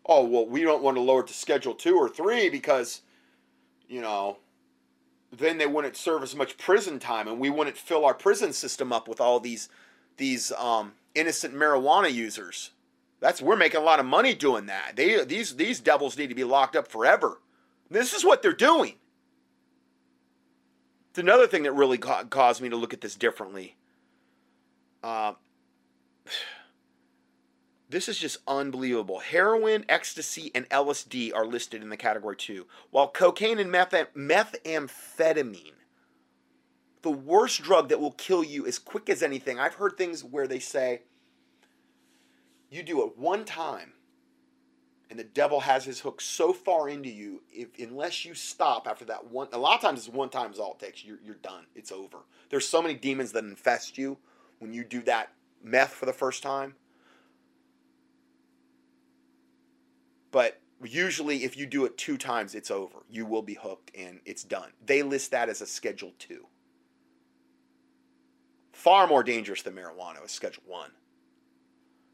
Oh, well, we don't want to lower it to Schedule 2 or 3 because, you know, then they wouldn't serve as much prison time, and we wouldn't fill our prison system up with all these these um, innocent marijuana users. That's we're making a lot of money doing that. They these these devils need to be locked up forever. This is what they're doing. It's another thing that really ca- caused me to look at this differently. Uh, This is just unbelievable. Heroin, ecstasy, and LSD are listed in the category two, while cocaine and meth- methamphetamine, the worst drug that will kill you as quick as anything. I've heard things where they say you do it one time and the devil has his hook so far into you if unless you stop after that one a lot of times it's one time is all it takes you're, you're done it's over there's so many demons that infest you when you do that meth for the first time but usually if you do it two times it's over you will be hooked and it's done they list that as a schedule two far more dangerous than marijuana is schedule one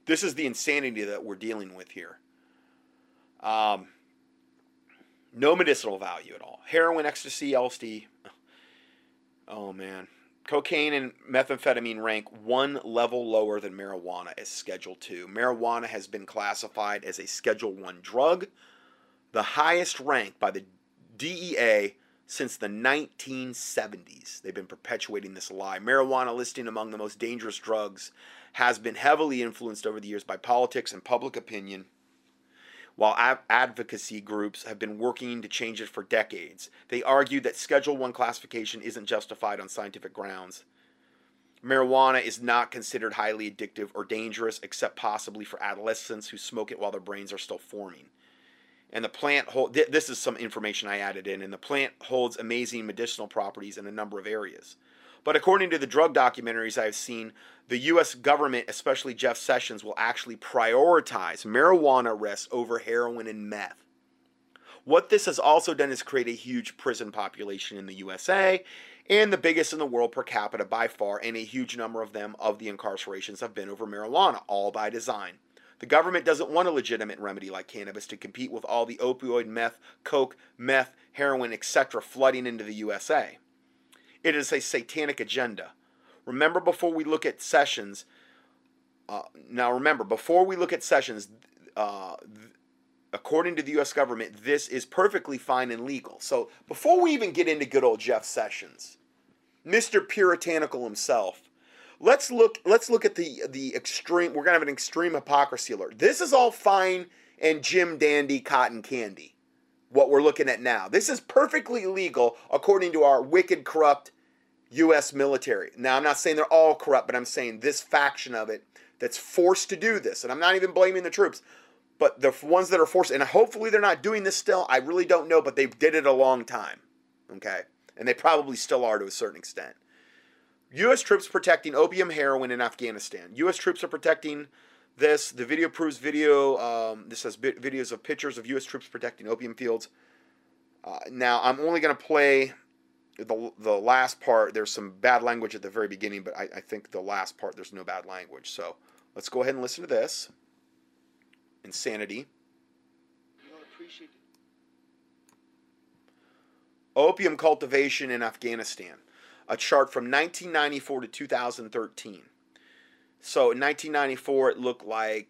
this is the insanity that we're dealing with here um, no medicinal value at all. Heroin, ecstasy, LSD. Oh man. Cocaine and methamphetamine rank one level lower than marijuana as Schedule 2. Marijuana has been classified as a Schedule 1 drug, the highest rank by the DEA since the 1970s. They've been perpetuating this lie. Marijuana listing among the most dangerous drugs has been heavily influenced over the years by politics and public opinion while advocacy groups have been working to change it for decades. They argue that Schedule 1 classification isn't justified on scientific grounds. Marijuana is not considered highly addictive or dangerous, except possibly for adolescents who smoke it while their brains are still forming. And the plant hold, th- this is some information I added in, and the plant holds amazing medicinal properties in a number of areas. But according to the drug documentaries I've seen, the U.S. government, especially Jeff Sessions, will actually prioritize marijuana arrests over heroin and meth. What this has also done is create a huge prison population in the USA and the biggest in the world per capita by far, and a huge number of them of the incarcerations have been over marijuana, all by design. The government doesn't want a legitimate remedy like cannabis to compete with all the opioid, meth, coke, meth, heroin, etc. flooding into the USA. It is a satanic agenda. Remember, before we look at sessions, uh, now remember, before we look at sessions, uh, th- according to the U.S. government, this is perfectly fine and legal. So before we even get into good old Jeff Sessions, Mr. Puritanical himself, let's look. Let's look at the the extreme. We're gonna have an extreme hypocrisy alert. This is all fine and Jim Dandy cotton candy. What we're looking at now. This is perfectly legal according to our wicked, corrupt U.S. military. Now, I'm not saying they're all corrupt, but I'm saying this faction of it that's forced to do this, and I'm not even blaming the troops, but the ones that are forced, and hopefully they're not doing this still. I really don't know, but they did it a long time, okay, and they probably still are to a certain extent. U.S. troops protecting opium heroin in Afghanistan. U.S. troops are protecting this. The video proves video. Um, this has videos of pictures of U.S. troops protecting opium fields. Uh, now, I'm only going to play the the last part there's some bad language at the very beginning, but I, I think the last part there's no bad language. So let's go ahead and listen to this. Insanity. Opium cultivation in Afghanistan. A chart from 1994 to 2013. So in 1994, it looked like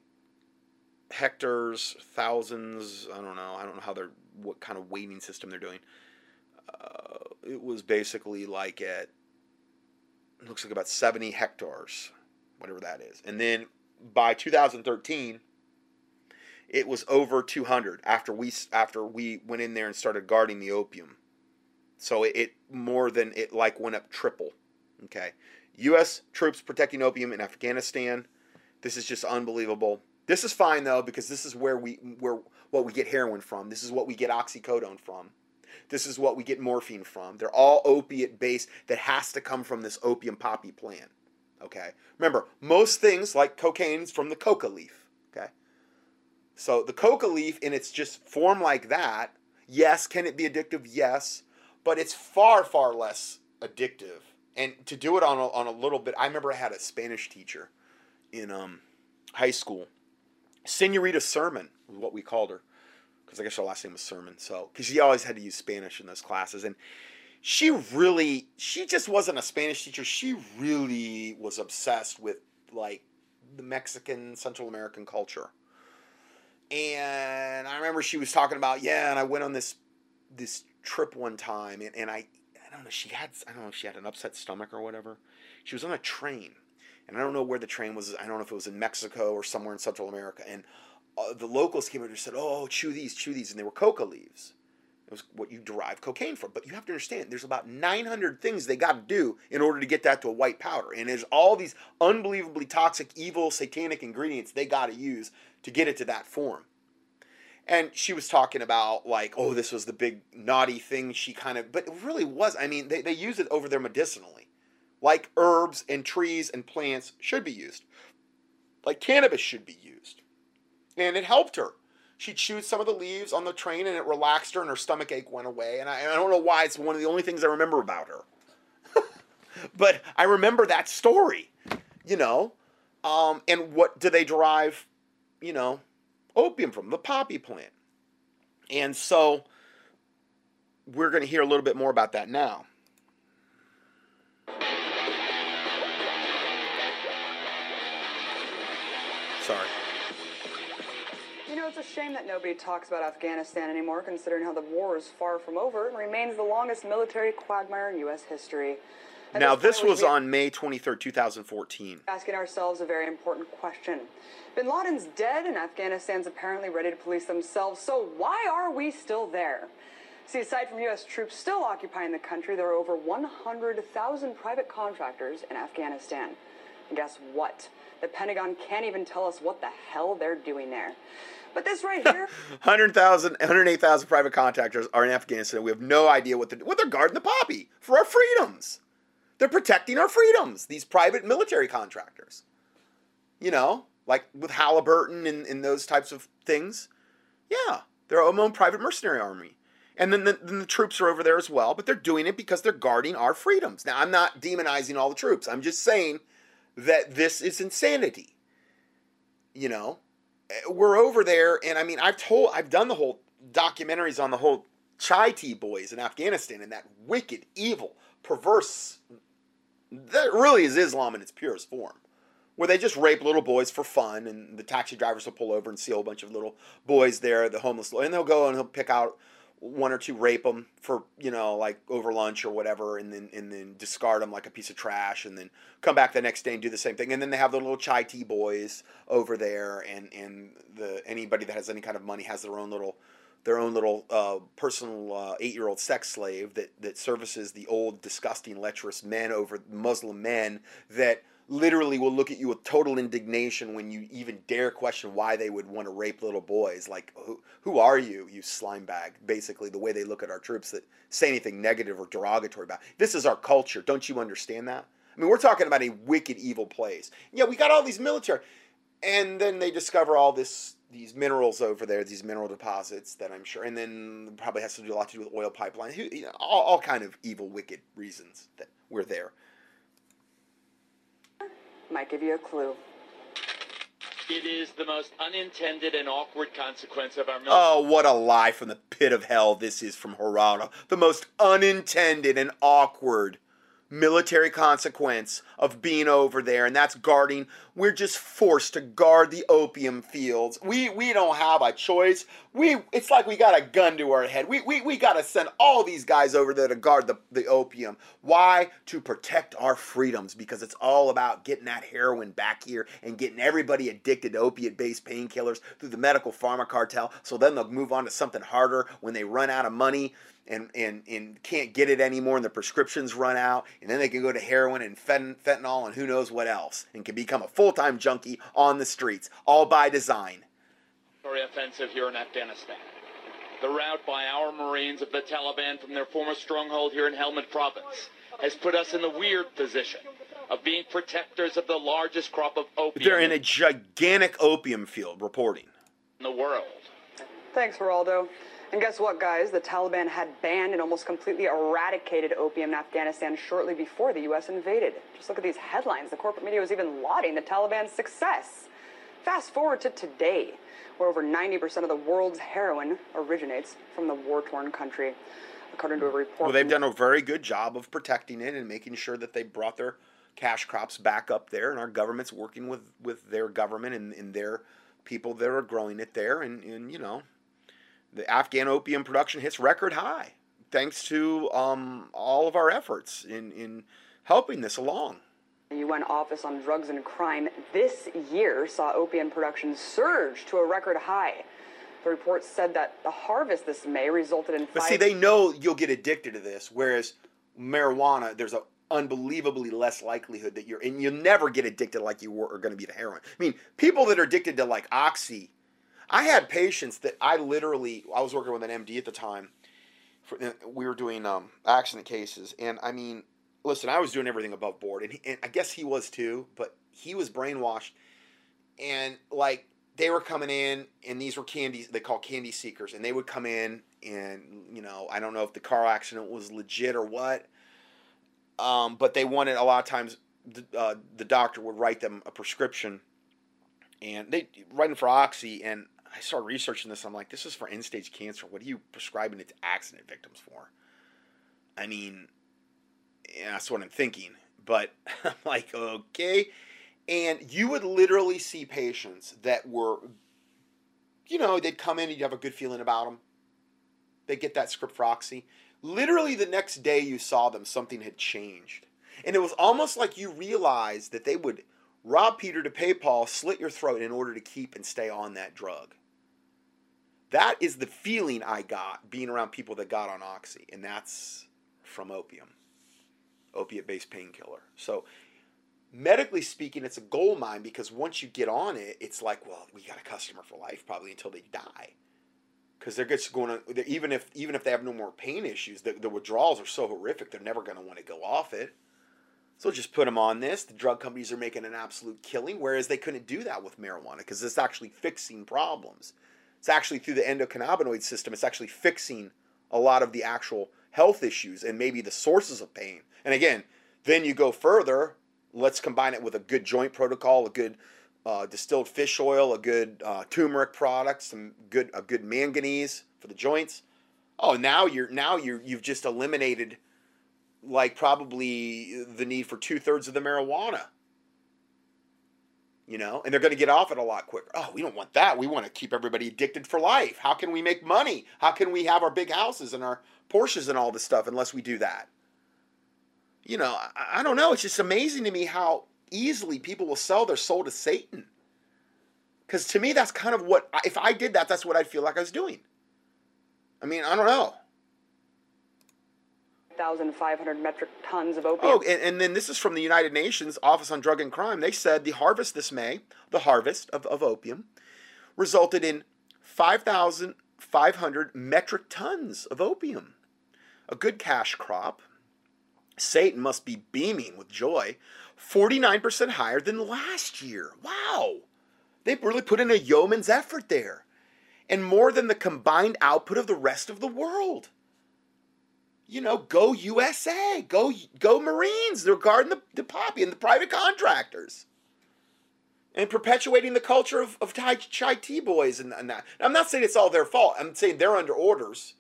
hectares, thousands. I don't know. I don't know how they're what kind of weighting system they're doing. Uh, it was basically like at looks like about 70 hectares, whatever that is. And then by 2013, it was over 200 after we after we went in there and started guarding the opium. So it, it more than it like went up triple. Okay. US troops protecting opium in Afghanistan. This is just unbelievable. This is fine though because this is where we where what we get heroin from. This is what we get oxycodone from. This is what we get morphine from. They're all opiate based that has to come from this opium poppy plant. Okay? Remember, most things like cocaine is from the coca leaf. Okay? So the coca leaf in its just form like that, yes, can it be addictive? Yes, but it's far, far less addictive. And to do it on a, on a little bit, I remember I had a Spanish teacher in um, high school. Senorita Sermon was what we called her because I guess her last name was Sermon. So because she always had to use Spanish in those classes, and she really, she just wasn't a Spanish teacher. She really was obsessed with like the Mexican Central American culture. And I remember she was talking about yeah, and I went on this this trip one time, and, and I I don't know she had I don't know if she had an upset stomach or whatever. She was on a train, and I don't know where the train was. I don't know if it was in Mexico or somewhere in Central America. And uh, the locals came over and said, "Oh, chew these, chew these," and they were coca leaves. It was what you derive cocaine from. But you have to understand, there's about 900 things they got to do in order to get that to a white powder, and there's all these unbelievably toxic, evil, satanic ingredients they got to use to get it to that form. And she was talking about like, oh, this was the big naughty thing. She kind of, but it really was. I mean, they, they use it over there medicinally, like herbs and trees and plants should be used, like cannabis should be used, and it helped her she chewed some of the leaves on the train and it relaxed her and her stomach ache went away. And I, I don't know why it's one of the only things I remember about her. but I remember that story, you know. Um, and what do they derive, you know, opium from? The poppy plant. And so we're going to hear a little bit more about that now. Know, it's a shame that nobody talks about Afghanistan anymore, considering how the war is far from over and remains the longest military quagmire in U.S. history. At Now, point, this was on May 23rd, 2014. Asking ourselves a very important question. Bin Laden's dead, and Afghanistan's apparently ready to police themselves, so why are we still there? See, aside from U.S. troops still occupying the country, there are over 100,000 private contractors in Afghanistan. And guess what? The Pentagon can't even tell us what the hell they're doing there. But this right here, 100,000, 108,000 private contractors are in Afghanistan. We have no idea what, the, what they're guarding the poppy for our freedoms. They're protecting our freedoms, these private military contractors. You know, like with Halliburton and, and those types of things. Yeah, they're our own private mercenary army. And then the, then the troops are over there as well, but they're doing it because they're guarding our freedoms. Now, I'm not demonizing all the troops. I'm just saying that this is insanity. You know, Eh, we're over there, and I mean, I've told, I've done the whole documentaries on the whole Chai Tea boys in Afghanistan and that wicked, evil, perverse. That really is Islam in its purest form, where they just rape little boys for fun, and the taxi drivers will pull over and see a whole bunch of little boys there, the homeless, and they'll go and he'll pick out one or two rape them for you know like over lunch or whatever and then and then discard them like a piece of trash and then come back the next day and do the same thing. And then they have the little chai tea boys over there and and the anybody that has any kind of money has their own little their own little uh, personal uh, eight year old sex slave that that services the old disgusting lecherous men over Muslim men that literally will look at you with total indignation when you even dare question why they would want to rape little boys. Like, who, who are you, you slime bag? Basically, the way they look at our troops that say anything negative or derogatory about. This is our culture. Don't you understand that? I mean, we're talking about a wicked, evil place. Yeah, we got all these military, and then they discover all this these minerals over there, these mineral deposits that I'm sure, and then probably has to do a lot to do with oil pipelines. All, all kind of evil, wicked reasons that we're there. Might give you a clue. It is the most unintended and awkward consequence of our military. Oh, what a lie from the pit of hell this is from Geraldo. The most unintended and awkward military consequence of being over there, and that's guarding. We're just forced to guard the opium fields. We we don't have a choice. We it's like we got a gun to our head. We we, we gotta send all these guys over there to guard the, the opium. Why? To protect our freedoms, because it's all about getting that heroin back here and getting everybody addicted to opiate-based painkillers through the medical pharma cartel. So then they'll move on to something harder when they run out of money and, and, and can't get it anymore and the prescriptions run out and then they can go to heroin and fentanyl and who knows what else and can become a full-time junkie on the streets all by design offensive here in Afghanistan. The rout by our Marines of the Taliban from their former stronghold here in Helmand Province has put us in the weird position of being protectors of the largest crop of opium they're in a gigantic opium field reporting in the world. Thanks, Geraldo. And guess what, guys? The Taliban had banned and almost completely eradicated opium in Afghanistan shortly before the U.S. invaded. Just look at these headlines. The corporate media was even lauding the Taliban's success. Fast forward to today, where over 90% of the world's heroin originates from the war torn country. According to a report. well they've done a very good job of protecting it and making sure that they brought their cash crops back up there and our government's working with with their government and, and their people that are growing it there and, and you know the afghan opium production hits record high thanks to um, all of our efforts in, in helping this along The UN Office on Drugs and Crime this year saw opium production surge to a record high. The report said that the harvest this May resulted in But five. see, they know you'll get addicted to this, whereas marijuana, there's a unbelievably less likelihood that you're, and you'll never get addicted like you were, are going to be to heroin. I mean, people that are addicted to like oxy, I had patients that I literally, I was working with an MD at the time. For, we were doing um, accident cases, and I mean, listen, I was doing everything above board, and, he, and I guess he was too, but he was brainwashed, and like they were coming in, and these were candies they call candy seekers, and they would come in, and you know, I don't know if the car accident was legit or what, um, but they wanted a lot of times the, uh, the doctor would write them a prescription, and they writing for oxy, and I started researching this. I'm like, this is for end stage cancer. What are you prescribing it to accident victims for? I mean, yeah, that's what I'm thinking. But I'm like, okay. And you would literally see patients that were, you know, they'd come in and you'd have a good feeling about them. They get that script for oxy. Literally the next day you saw them, something had changed. And it was almost like you realized that they would rob Peter to pay Paul, slit your throat in order to keep and stay on that drug. That is the feeling I got being around people that got on oxy, and that's from opium, opiate based painkiller. So, medically speaking, it's a gold mine because once you get on it, it's like, well, we got a customer for life probably until they die. Because they're just going to, even if even if they have no more pain issues, the, the withdrawals are so horrific, they're never going to want to go off it. So just put them on this. The drug companies are making an absolute killing, whereas they couldn't do that with marijuana because it's actually fixing problems. It's actually through the endocannabinoid system. It's actually fixing a lot of the actual health issues and maybe the sources of pain. And again, then you go further. Let's combine it with a good joint protocol, a good uh, distilled fish oil, a good uh, turmeric product, some good a good manganese for the joints. Oh, now you're now you're you've just eliminated like probably the need for two thirds of the marijuana. You know, and they're going to get off it a lot quicker. Oh, we don't want that. We want to keep everybody addicted for life. How can we make money? How can we have our big houses and our Porsches and all this stuff unless we do that? You know, I, I don't know. It's just amazing to me how easily people will sell their soul to Satan. Because to me, that's kind of what, if I did that, that's what I'd feel like I was doing. I mean, I don't know. 1,500 metric tons of opium. Oh, and, and then this is from the United Nations Office on Drug and Crime. They said the harvest this May, the harvest of, of opium, resulted in 5,500 metric tons of opium. A good cash crop. Satan must be beaming with joy. 49% higher than last year. Wow. They really put in a yeoman's effort there. And more than the combined output of the rest of the world you know, go USA, go go Marines. They're guarding the, the poppy and the private contractors. And perpetuating the culture of, of Thai chai tea boys and, and that. Now, I'm not saying it's all their fault. I'm saying they're under orders.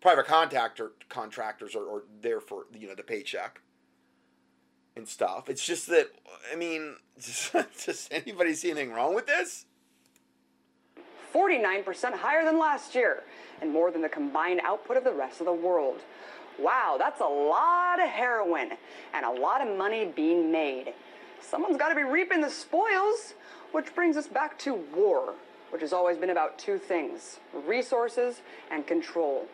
Private contractor contractors are, are there for you know the paycheck and stuff. It's just that I mean, does anybody see anything wrong with this? 49% higher than last year, and more than the combined output of the rest of the world. Wow, that's a lot of heroin and a lot of money being made. Someone's got to be reaping the spoils, which brings us back to war, which has always been about two things resources and control.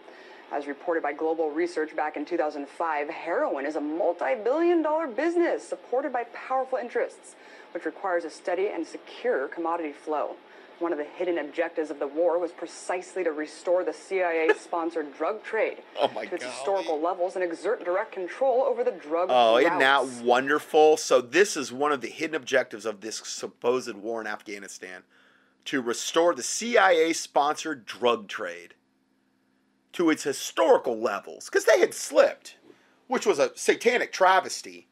As reported by Global Research back in 2005, heroin is a multi billion dollar business supported by powerful interests, which requires a steady and secure commodity flow. One of the hidden objectives of the war was precisely to restore the CIA sponsored drug trade oh my to its God. historical levels and exert direct control over the drug Oh, routes. isn't that wonderful? So this is one of the hidden objectives of this supposed war in Afghanistan to restore the CIA-sponsored drug trade to its historical levels because they had slipped, which was a satanic travesty,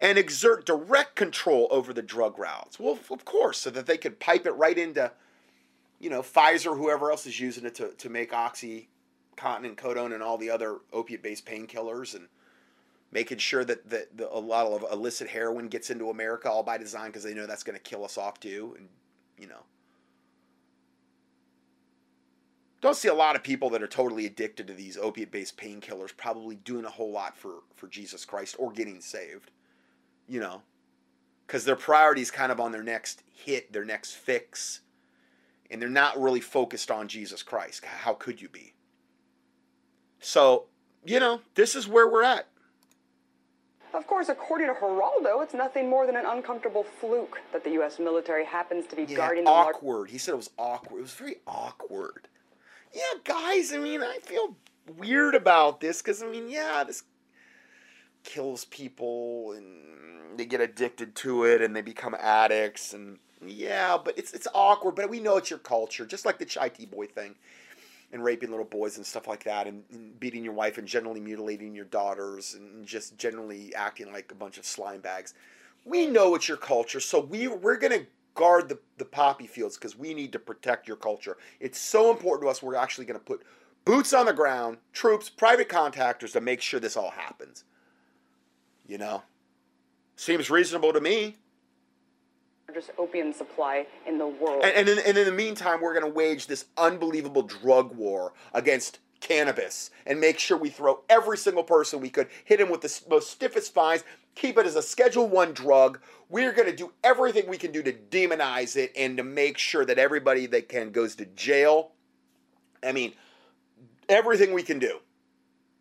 and exert direct control over the drug routes. Well, of course, so that they could pipe it right into, you know, Pfizer, whoever else is using it to, to make Oxy, and Codone, and all the other opiate-based painkillers, and making sure that, that the, a lot of illicit heroin gets into America all by design because they know that's going to kill us off too, and you know. Don't see a lot of people that are totally addicted to these opiate-based painkillers probably doing a whole lot for for Jesus Christ or getting saved. You know, because their priority is kind of on their next hit, their next fix, and they're not really focused on Jesus Christ. How could you be? So, you know, this is where we're at. Of course, according to Geraldo, it's nothing more than an uncomfortable fluke that the U.S. military happens to be Yeah, guarding the awkward. He said it was awkward. It was very awkward. Yeah, guys. I mean, I feel weird about this because I mean, yeah, this kills people and they get addicted to it and they become addicts and yeah, but it's it's awkward. But we know it's your culture, just like the chai tea boy thing and raping little boys and stuff like that and, and beating your wife and generally mutilating your daughters and just generally acting like a bunch of slime bags. We know it's your culture, so we we're gonna guard the, the poppy fields because we need to protect your culture. It's so important to us. We're actually gonna put boots on the ground, troops, private contractors to make sure this all happens. You know, seems reasonable to me. Largest opium supply in the world. And, and, in, and in the meantime, we're going to wage this unbelievable drug war against cannabis and make sure we throw every single person we could, hit him with the most stiffest fines, keep it as a Schedule One drug. We're going to do everything we can do to demonize it and to make sure that everybody that can goes to jail. I mean, everything we can do.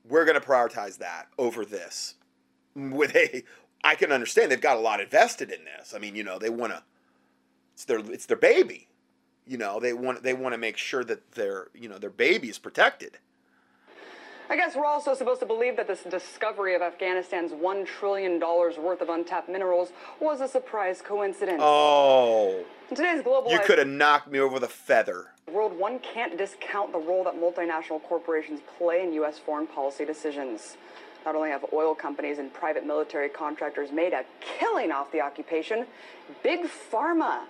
We're going to prioritize that over this. With a, I can understand they've got a lot invested in this. I mean, you know, they want to it's their it's their baby. You know, they want they want to make sure that their you know their baby is protected. I guess we're also supposed to believe that this discovery of Afghanistan's $1 trillion worth of untapped minerals was a surprise coincidence. Oh, In today's global. you could have knocked me over with a feather. world, one can't discount the role that multinational corporations play in U.S. foreign policy decisions. Not only have oil companies and private military contractors made a killing off the occupation, Big Pharma,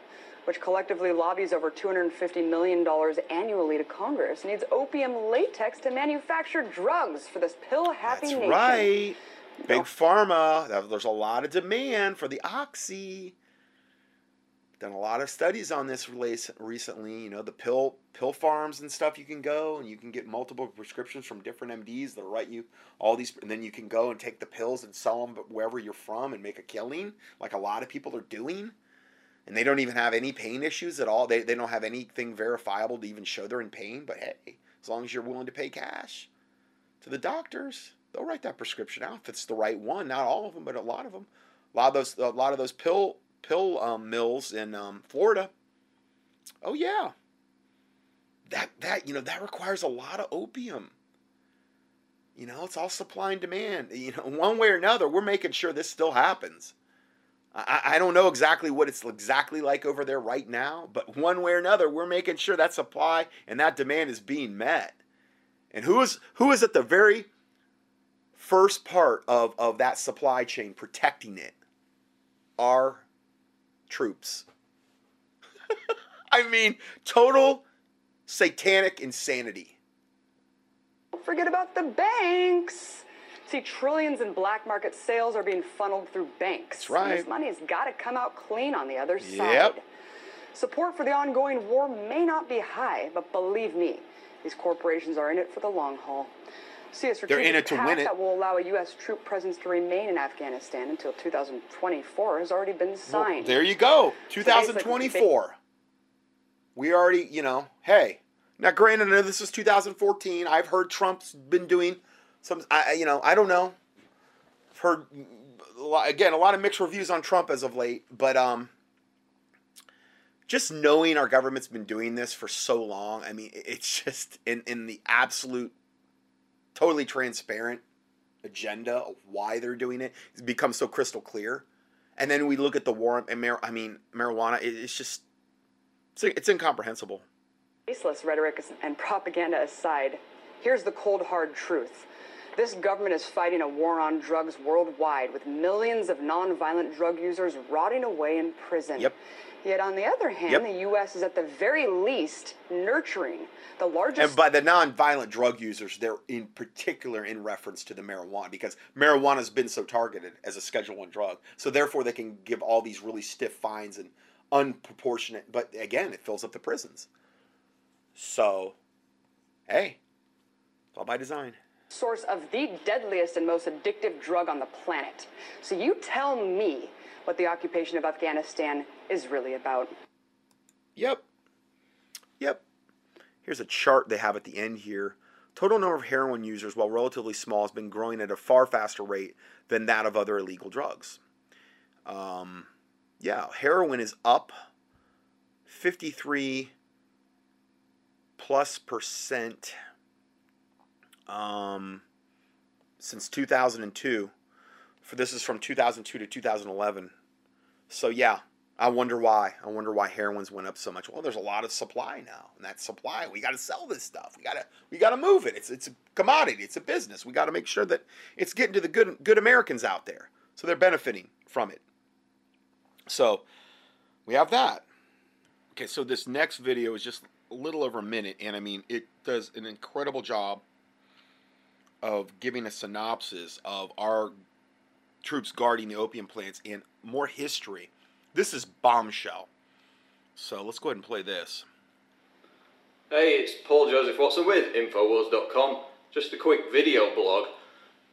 which collectively lobbies over $250 million annually to Congress, needs opium latex to manufacture drugs for this pill-happy That's nation. right. Big pharma. There's a lot of demand for the oxy. Done a lot of studies on this recently. You know, the pill pill farms and stuff. You can go and you can get multiple prescriptions from different MDs. They'll write you all these, and then you can go and take the pills and sell them wherever you're from and make a killing, like a lot of people are doing. And they don't even have any pain issues at all. They, they don't have anything verifiable to even show they're in pain. But hey, as long as you're willing to pay cash to the doctors, they'll write that prescription out if it's the right one. Not all of them, but a lot of them. A lot of those, a lot of those pill pill um, mills in um, Florida. Oh yeah, that that you know that requires a lot of opium. You know, it's all supply and demand. You know, one way or another, we're making sure this still happens. I, I don't know exactly what it's exactly like over there right now, but one way or another, we're making sure that supply and that demand is being met. And who is who is at the very first part of, of that supply chain protecting it? Our troops. I mean, total satanic insanity. Don't forget about the banks. See, trillions in black market sales are being funneled through banks. That's right. And this money has got to come out clean on the other Yep. side. Support for the ongoing war may not be high, but believe me, these corporations are in it for the long haul. See, a strategic in it to win it. that will allow a U.S. troop presence to remain in Afghanistan until 2024 has already been signed. There you go. 2024. We already, you know, hey. Now, granted, I know this is 2014. I've heard Trump's been doing some, I, you know, I don't know. I've heard, a lot- again, a lot of mixed reviews on Trump as of late, but um, just knowing our government's been doing this for so long, I mean, it's just in, in the absolute, totally transparent agenda of why they're doing it, it's become so crystal clear. And then we look at the war, and mar- I mean, marijuana, it, it's just, it's, it's incomprehensible. Baseless rhetoric and propaganda aside, here's the cold hard truth. This government is fighting a war on drugs worldwide with millions of nonviolent drug users rotting away in prison. Yep. Yet on the other hand, Yep. the U.S. is at the very least nurturing the largest. And by the non-violent drug users, they're in particular in reference to the marijuana because marijuana has been so targeted as a Schedule One drug. So therefore, they can give all these really stiff fines and unproportionate. But again, it fills up the prisons. So, hey, it's all by design. source of the deadliest and most addictive drug on the planet. So you tell me what the occupation of Afghanistan is really about. Yep. Yep. Here's a chart they have at the end here. Total number of heroin users, while relatively small, has been growing at a far faster rate than that of other illegal drugs. Um, yeah, heroin is up 53 plus percent um, since 2002. For this is from 2002 to 2011. So yeah, I wonder why. I wonder why heroin's went up so much. Well, there's a lot of supply now, and that supply we got to sell this stuff. We got to we got to move it. It's it's a commodity. It's a business. We got to make sure that it's getting to the good good Americans out there, so they're benefiting from it. So we have that. Okay, so this next video is just a little over a minute, and I mean it does an incredible job of giving a synopsis of our troops guarding the opium plants and more history. This is bombshell. So let's go ahead and play this. Hey, it's Paul Joseph Watson with Infowars.com. Just a quick video blog.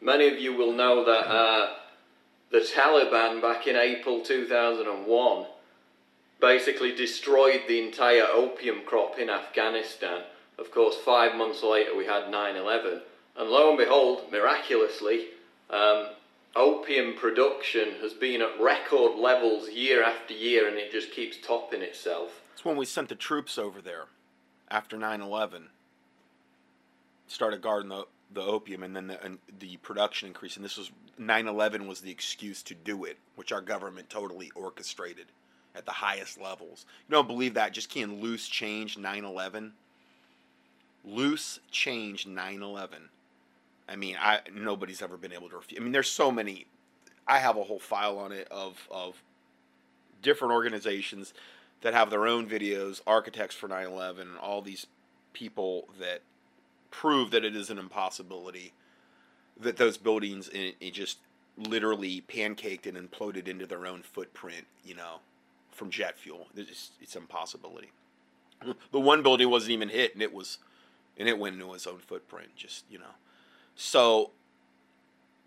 Many of you will know that uh, the Taliban back in April 2001 basically destroyed the entire opium crop in Afghanistan. Of course, five months later we had 9 11. And lo and behold, miraculously, um, opium production has been at record levels year after year and it just keeps topping itself. It's when we sent the troops over there after 9 11, started guarding the, the opium, and then the, and the production increased. And this was 9 11 was the excuse to do it, which our government totally orchestrated at the highest levels. You don't believe that? Just can't loose change 9 11. Loose change 9 11. I mean, I nobody's ever been able to refute. I mean, there's so many. I have a whole file on it of of different organizations that have their own videos, architects for 9/11, all these people that prove that it is an impossibility that those buildings it just literally pancaked and imploded into their own footprint, you know, from jet fuel. It's, it's impossibility. The one building wasn't even hit, and it was, and it went into its own footprint. Just you know, so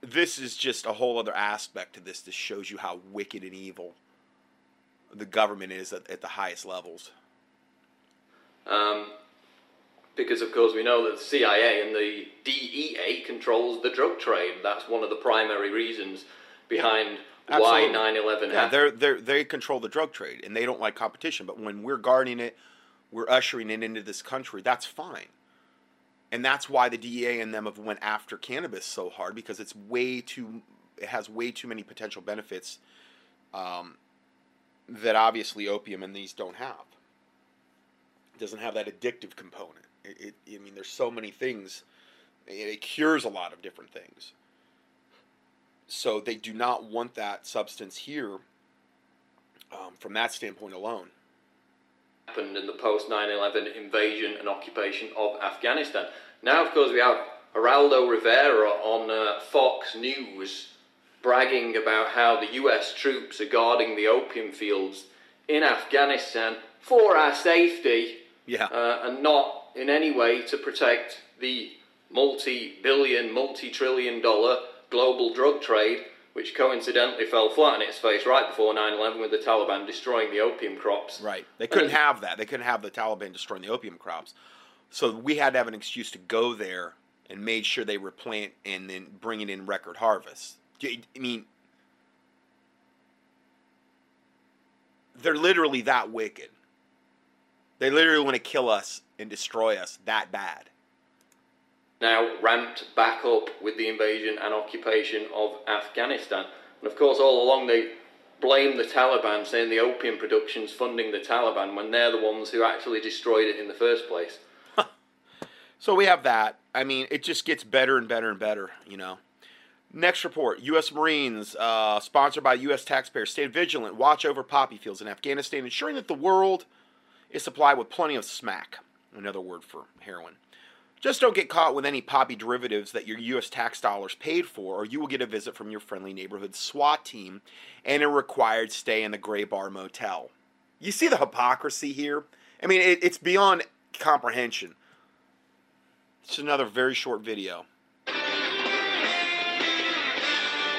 this is just a whole other aspect to this. This shows you how wicked and evil the government is at, at the highest levels. Um, because, of course, we know that the CIA and the DEA controls the drug trade. That's one of the primary reasons behind why Absolutely. 9 11 Yeah, they're, they're, they control the drug trade and they don't like competition. But when we're guarding it, we're ushering it into this country, that's fine. And that's why the DEA and them have went after cannabis so hard because it's way too, it has way too many potential benefits um, that obviously opium and these don't have. It doesn't have that addictive component. It, it, I mean, there's so many things. It, it cures a lot of different things. So they do not want that substance here um, from that standpoint alone. Happened in the post 9 11 invasion and occupation of Afghanistan. Now, of course, we have Geraldo Rivera on uh, Fox News bragging about how the US troops are guarding the opium fields in Afghanistan for our safety Yeah. uh, and not in any way to protect the multi billion, multi trillion dollar global drug trade, which coincidentally fell flat on its face right before 9 11 with the Taliban destroying the opium crops. Right. They couldn't have that. They couldn't have the Taliban destroying the opium crops. So we had to have an excuse to go there and made sure they replant and then bring it in record harvest. I mean, they're literally that wicked. They literally want to kill us and destroy us that bad. Now ramped back up with the invasion and occupation of Afghanistan. And of course, all along they blame the Taliban, saying the opium production's funding the Taliban when they're the ones who actually destroyed it in the first place. So we have that. I mean, it just gets better and better and better, you know. Next report U.S. Marines, uh, sponsored by U.S. taxpayers, stay vigilant, watch over poppy fields in Afghanistan, ensuring that the world is supplied with plenty of smack, another word for heroin. Just don't get caught with any poppy derivatives that your U.S. tax dollars paid for, or you will get a visit from your friendly neighborhood SWAT team and a required stay in the Gray Bar Motel. You see the hypocrisy here? I mean, it, it's beyond comprehension. It's another very short video.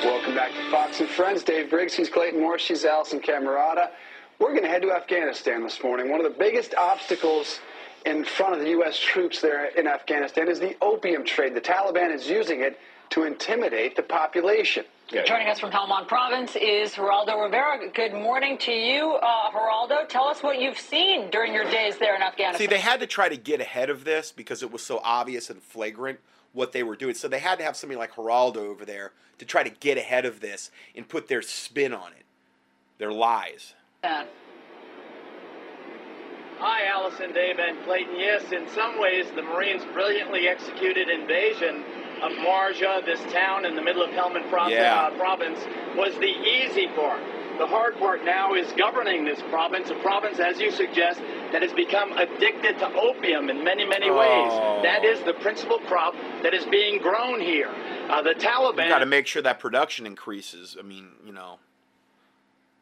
Welcome back to Fox and Friends. Dave Briggs, he's Clayton Morris, she's Alisyn Camerota. We're going to head to Afghanistan this morning. One of the biggest obstacles in front of the U.S. troops there in Afghanistan is the opium trade. The Taliban is using it to intimidate the population. Joining us from Helmand Province is Geraldo Rivera. Good morning to you, uh, Geraldo. Tell us what you've seen during your days there in Afghanistan. See, they had to try to get ahead of this because it was so obvious and flagrant what they were doing. So they had to have somebody like Geraldo over there to try to get ahead of this and put their spin on it, their lies. Uh, Hi, Alisyn, Dave, and Clayton. Yes, in some ways, the Marines' brilliantly executed invasion of Marja, this town in the middle of Helmand Pro- Yeah. uh, province, was the easy part. The hard part now is governing this province, a province, as you suggest, that has become addicted to opium in many, many Oh. ways. That is the principal crop that is being grown here. Uh, the Taliban. You've got to make sure that production increases. I mean, you know,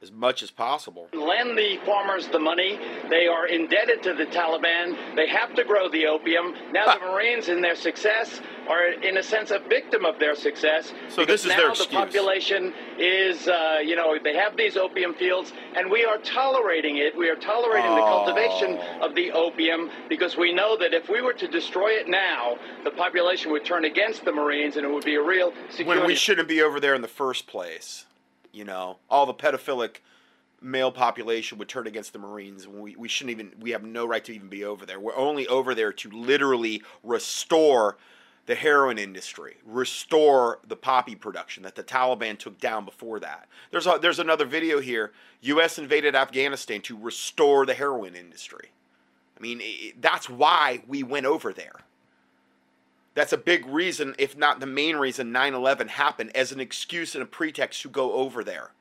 as much as possible. lend the farmers the money. They are indebted to the Taliban. They have to grow the opium. Now the Marines, in their success, are in a sense a victim of their success. So this is now their the population is, uh, you know, they have these opium fields, and we are tolerating it. We are tolerating the Oh. cultivation of the opium because we know that if we were to destroy it now, the population would turn against the Marines, and it would be a real security. When we shouldn't be over there in the first place. You know, all the pedophilic male population would turn against the Marines. We, we shouldn't even, we have no right to even be over there. We're only over there to literally restore the heroin industry, restore the poppy production that the Taliban took down before that. There's, a, there's another video here. U.S. invaded Afghanistan to restore the heroin industry. I mean, i that's why we went over there. That's a big reason, if not the main reason, 9 11 happened as an excuse and a pretext to go over there.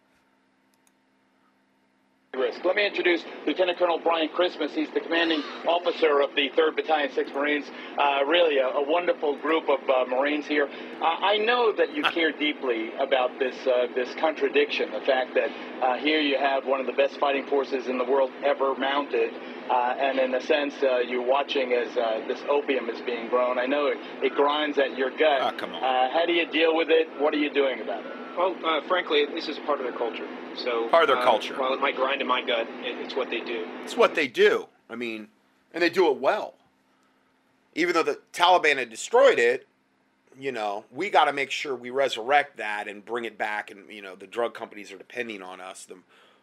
Let me introduce Lieutenant Colonel Brian Christmas. He's the commanding officer of the 3rd Battalion, 6th Marines. Uh, really a, a wonderful group of uh, Marines here. Uh, I know that you care deeply about this uh, this contradiction, the fact that uh, here you have one of the best fighting forces in the world ever mounted. Uh, and in a sense, uh, you're watching as uh, this opium is being grown. I know it, it grinds at your gut. Ah, come on. Uh, how do you deal with it? What are you doing about it? Well, uh, frankly, this is part of their culture. So Part of their uh, culture. While it might grind in my gut, it, it's what they do. It's what they do. I mean, and they do it well. Even though the Taliban had destroyed it, you know, we got to make sure we resurrect that and bring it back. And, you know, the drug companies are depending on us, the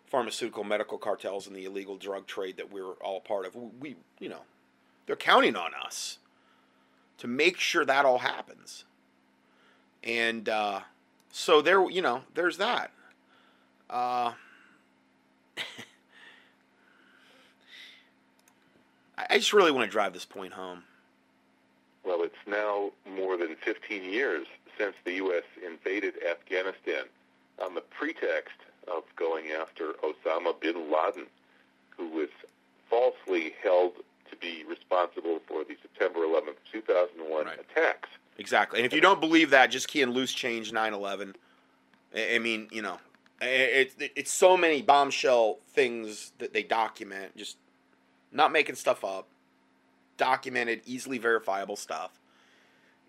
pharmaceutical medical cartels and the illegal drug trade that we're all a part of. We, you know, they're counting on us to make sure that all happens. And uh, so there, you know, there's that. Uh, I I just really want to drive this point home. Well, it's now more than 15 years since the U.S. invaded Afghanistan on the pretext of going after Osama bin Laden, who was falsely held to be responsible for the September 11th, 2001 attacks. Exactly. And if you don't believe that, just key in loose change 9 11. I mean, you know, it, it, it's so many bombshell things that they document, just not making stuff up, documented, easily verifiable stuff.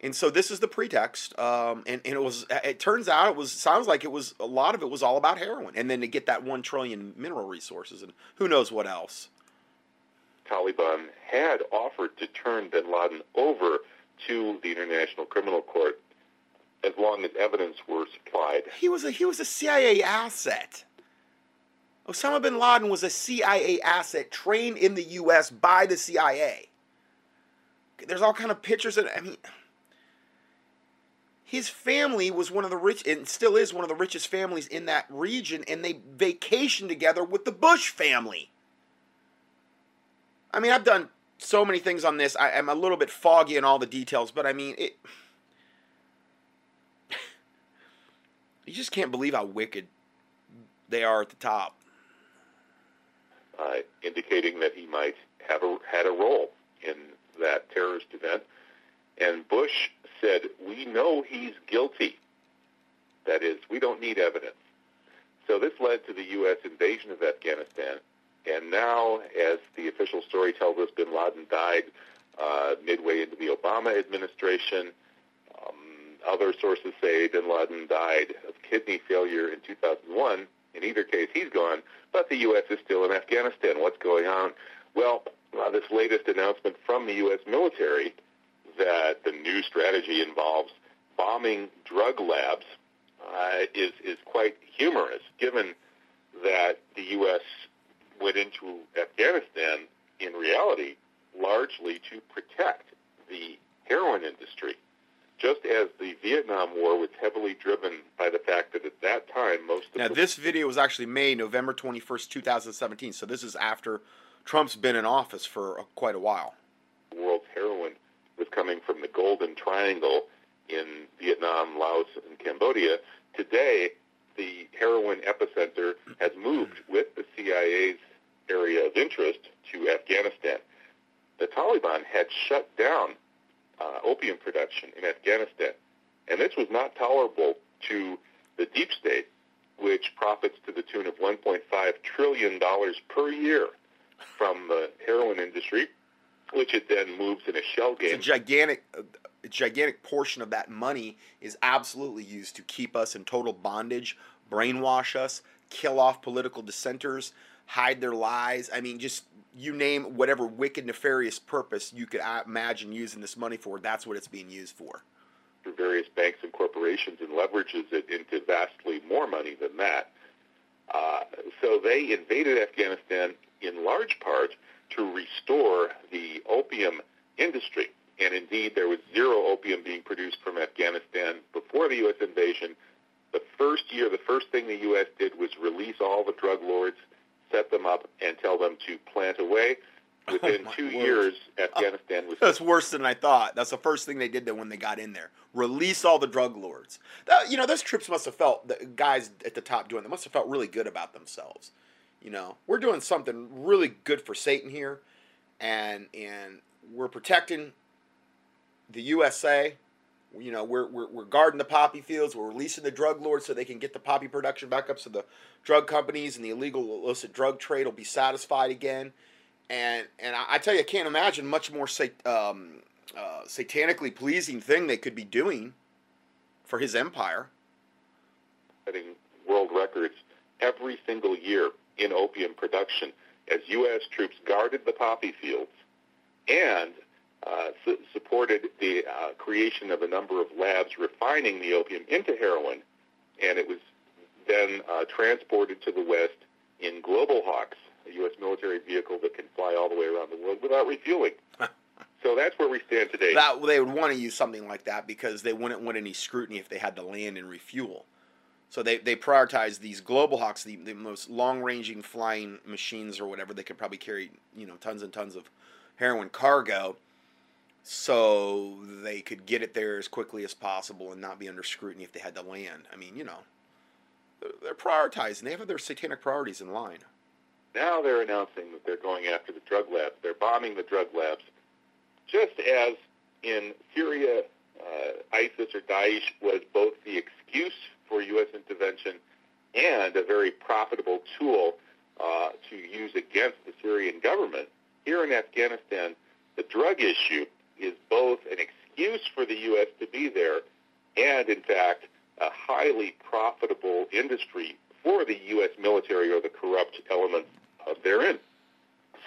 And so this is the pretext, um, and, and it was. It turns out it was sounds like it was a lot of it was all about heroin, and then to get that one trillion mineral resources, and who knows what else. Taliban had offered to turn bin Laden over to the International Criminal Court as long as evidence were supplied. He was a he was a CIA asset. Osama bin Laden was a CIA asset trained in the U.S. by the CIA. There's all kind of pictures of. I mean, his family was one of the rich and still is one of the richest families in that region, and they vacationed together with the Bush family. I mean, I've done so many things on this. I, I'm a little bit foggy in all the details, but I mean, it. You just can't believe how wicked they are at the top. uh, indicating that he might have a, had a role in that terrorist event. And Bush said, "We know he's guilty. That is, we don't need evidence." So this led to the U.S. invasion of Afghanistan. And now, as the official story tells us, Bin Laden died uh, midway into the Obama administration. Um, other sources say Bin Laden died of kidney failure in 2001. In either case, he's gone, but the U.S. is still in Afghanistan. What's going on? Well, uh, this latest announcement from the U.S. military that the new strategy involves bombing drug labs uh, is is quite humorous, given that the U.S. went into Afghanistan in reality largely to protect the heroin industry. Just as the Vietnam War was heavily driven by the fact that at that time most of Now, this video was actually made November 21st, 2017. So this is after Trump's been in office for quite a while. world's heroin was coming from the Golden Triangle in Vietnam, Laos, and Cambodia. Today, the heroin epicenter has moved with the CIA's area of interest to Afghanistan. The Taliban had shut down uh, opium production in Afghanistan, and this was not tolerable to the deep state, which profits to the tune of 1.5 trillion dollars per year from the heroin industry, which it then moves in a shell It's a game. gigantic, a gigantic portion of that money is absolutely used to keep us in total bondage, brainwash us, kill off political dissenters, hide their lies. I mean, just you name whatever wicked, nefarious purpose you could imagine using this money for. That's what it's being used for. through various banks and corporations and leverages it into vastly more money than that. Uh, so they invaded Afghanistan in large part to restore the opium industry. And indeed, there was zero opium being produced from Afghanistan before the U.S. invasion. The first year, the first thing the U.S. did was release all the drug lords, set them up, and tell them to plant away. Within two word. years, Afghanistan was That's worse than I thought. That's the first thing they did when they got in there. Release all the drug lords. That, you know, those troops must have felt, the guys at the top doing them must have felt really good about themselves. You know, we're doing something really good for Satan here, and and we're protecting the USA. You know, we're, we're, we're guarding the poppy fields. We're releasing the drug lords so they can get the poppy production back up so the drug companies and the illegal illicit drug trade will be satisfied again and and I, I tell you, I can't imagine much more sat, um, uh, satanically pleasing thing they could be doing for his empire. setting world records every single year in opium production as U.S. troops guarded the poppy fields and uh, su- supported the uh, creation of a number of labs refining the opium into heroin, and it was then uh, transported to the West in Global Hawks, a U.S. military vehicle that can fly all the way around the world without refueling. so that's where we stand today. That they would want to use something like that because they wouldn't want any scrutiny if they had to land and refuel. So they, they prioritize these global hawks, the, the most long ranging flying machines or whatever. They could probably carry you know tons and tons of heroin cargo, so they could get it there as quickly as possible and not be under scrutiny if they had to land. I mean, you know, they're, prioritizing. They have their satanic priorities in line. Now they're announcing that they're going after the drug labs. They're bombing the drug labs. Just as in Syria, uh, ISIS or Daesh was both the excuse for U.S. intervention and a very profitable tool uh, to use against the Syrian government. Here in Afghanistan, the drug issue is both an excuse for the U.S. to be there and, in fact, a highly profitable industry for the U.S. military or the corrupt elements therein.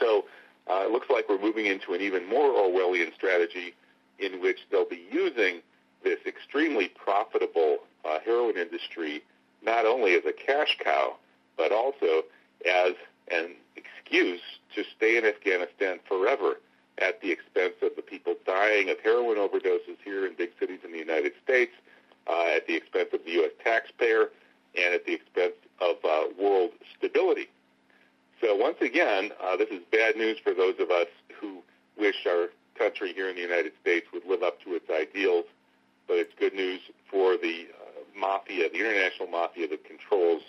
So uh, it looks like we're moving into an even more Orwellian strategy in which they'll be using this extremely profitable uh, heroin industry not only as a cash cow, but also as an excuse to stay in Afghanistan forever at the expense of the people dying of heroin overdoses here in big cities in the United States, uh, at the expense of the U.S. taxpayer, and at the expense of uh, world stability. So once again, uh, this is bad news for those of us who wish our country here in the United States would live up to its ideals, but it's good news for the uh, mafia, the international mafia that controls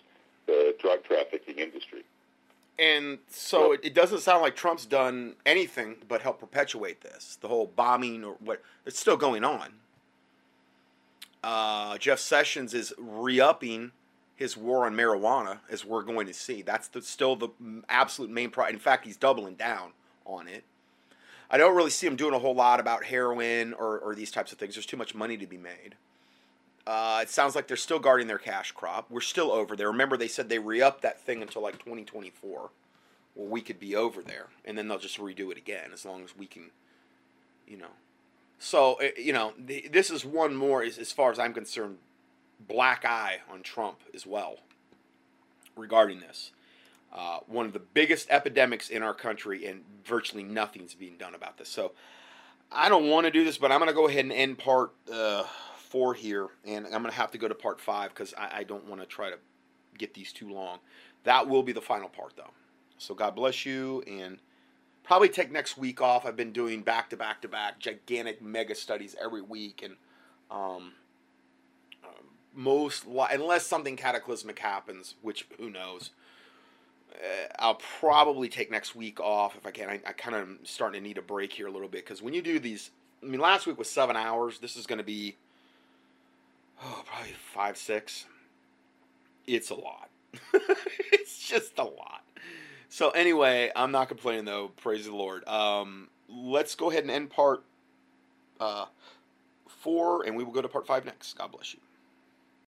the drug trafficking industry. And so it, it doesn't sound like Trump's done anything but help perpetuate this. The whole bombing or what, it's still going on. Uh, Jeff Sessions is re upping his war on marijuana, as we're going to see. That's the, still the absolute main priority. In fact, he's doubling down on it. I don't really see him doing a whole lot about heroin or, or these types of things. There's too much money to be made. Uh, it sounds like they're still guarding their cash crop. We're still over there. Remember, they said they re upped that thing until like 2024. Well, we could be over there, and then they'll just redo it again as long as we can, you know. So, uh, you know, th- this is one more, as, as far as I'm concerned, black eye on Trump as well regarding this. Uh, one of the biggest epidemics in our country, and virtually nothing's being done about this. So, I don't want to do this, but I'm going to go ahead and end part uh, four here, and I'm going to have to go to part five because I, I don't want to try to get these too long. That will be the final part, though. So God bless you, and probably take next week off. I've been doing back to back to back gigantic mega studies every week, and um, um, most unless something cataclysmic happens, which who knows. Uh, I'll probably take next week off if I can. I, I kind of starting to need a break here a little bit because when you do these, I mean, last week was seven hours. This is going to be oh, probably five, six. It's a lot. it's just a lot. So anyway, I'm not complaining though. Praise the Lord. Um, let's go ahead and end part uh, four, and we will go to part five next. God bless you.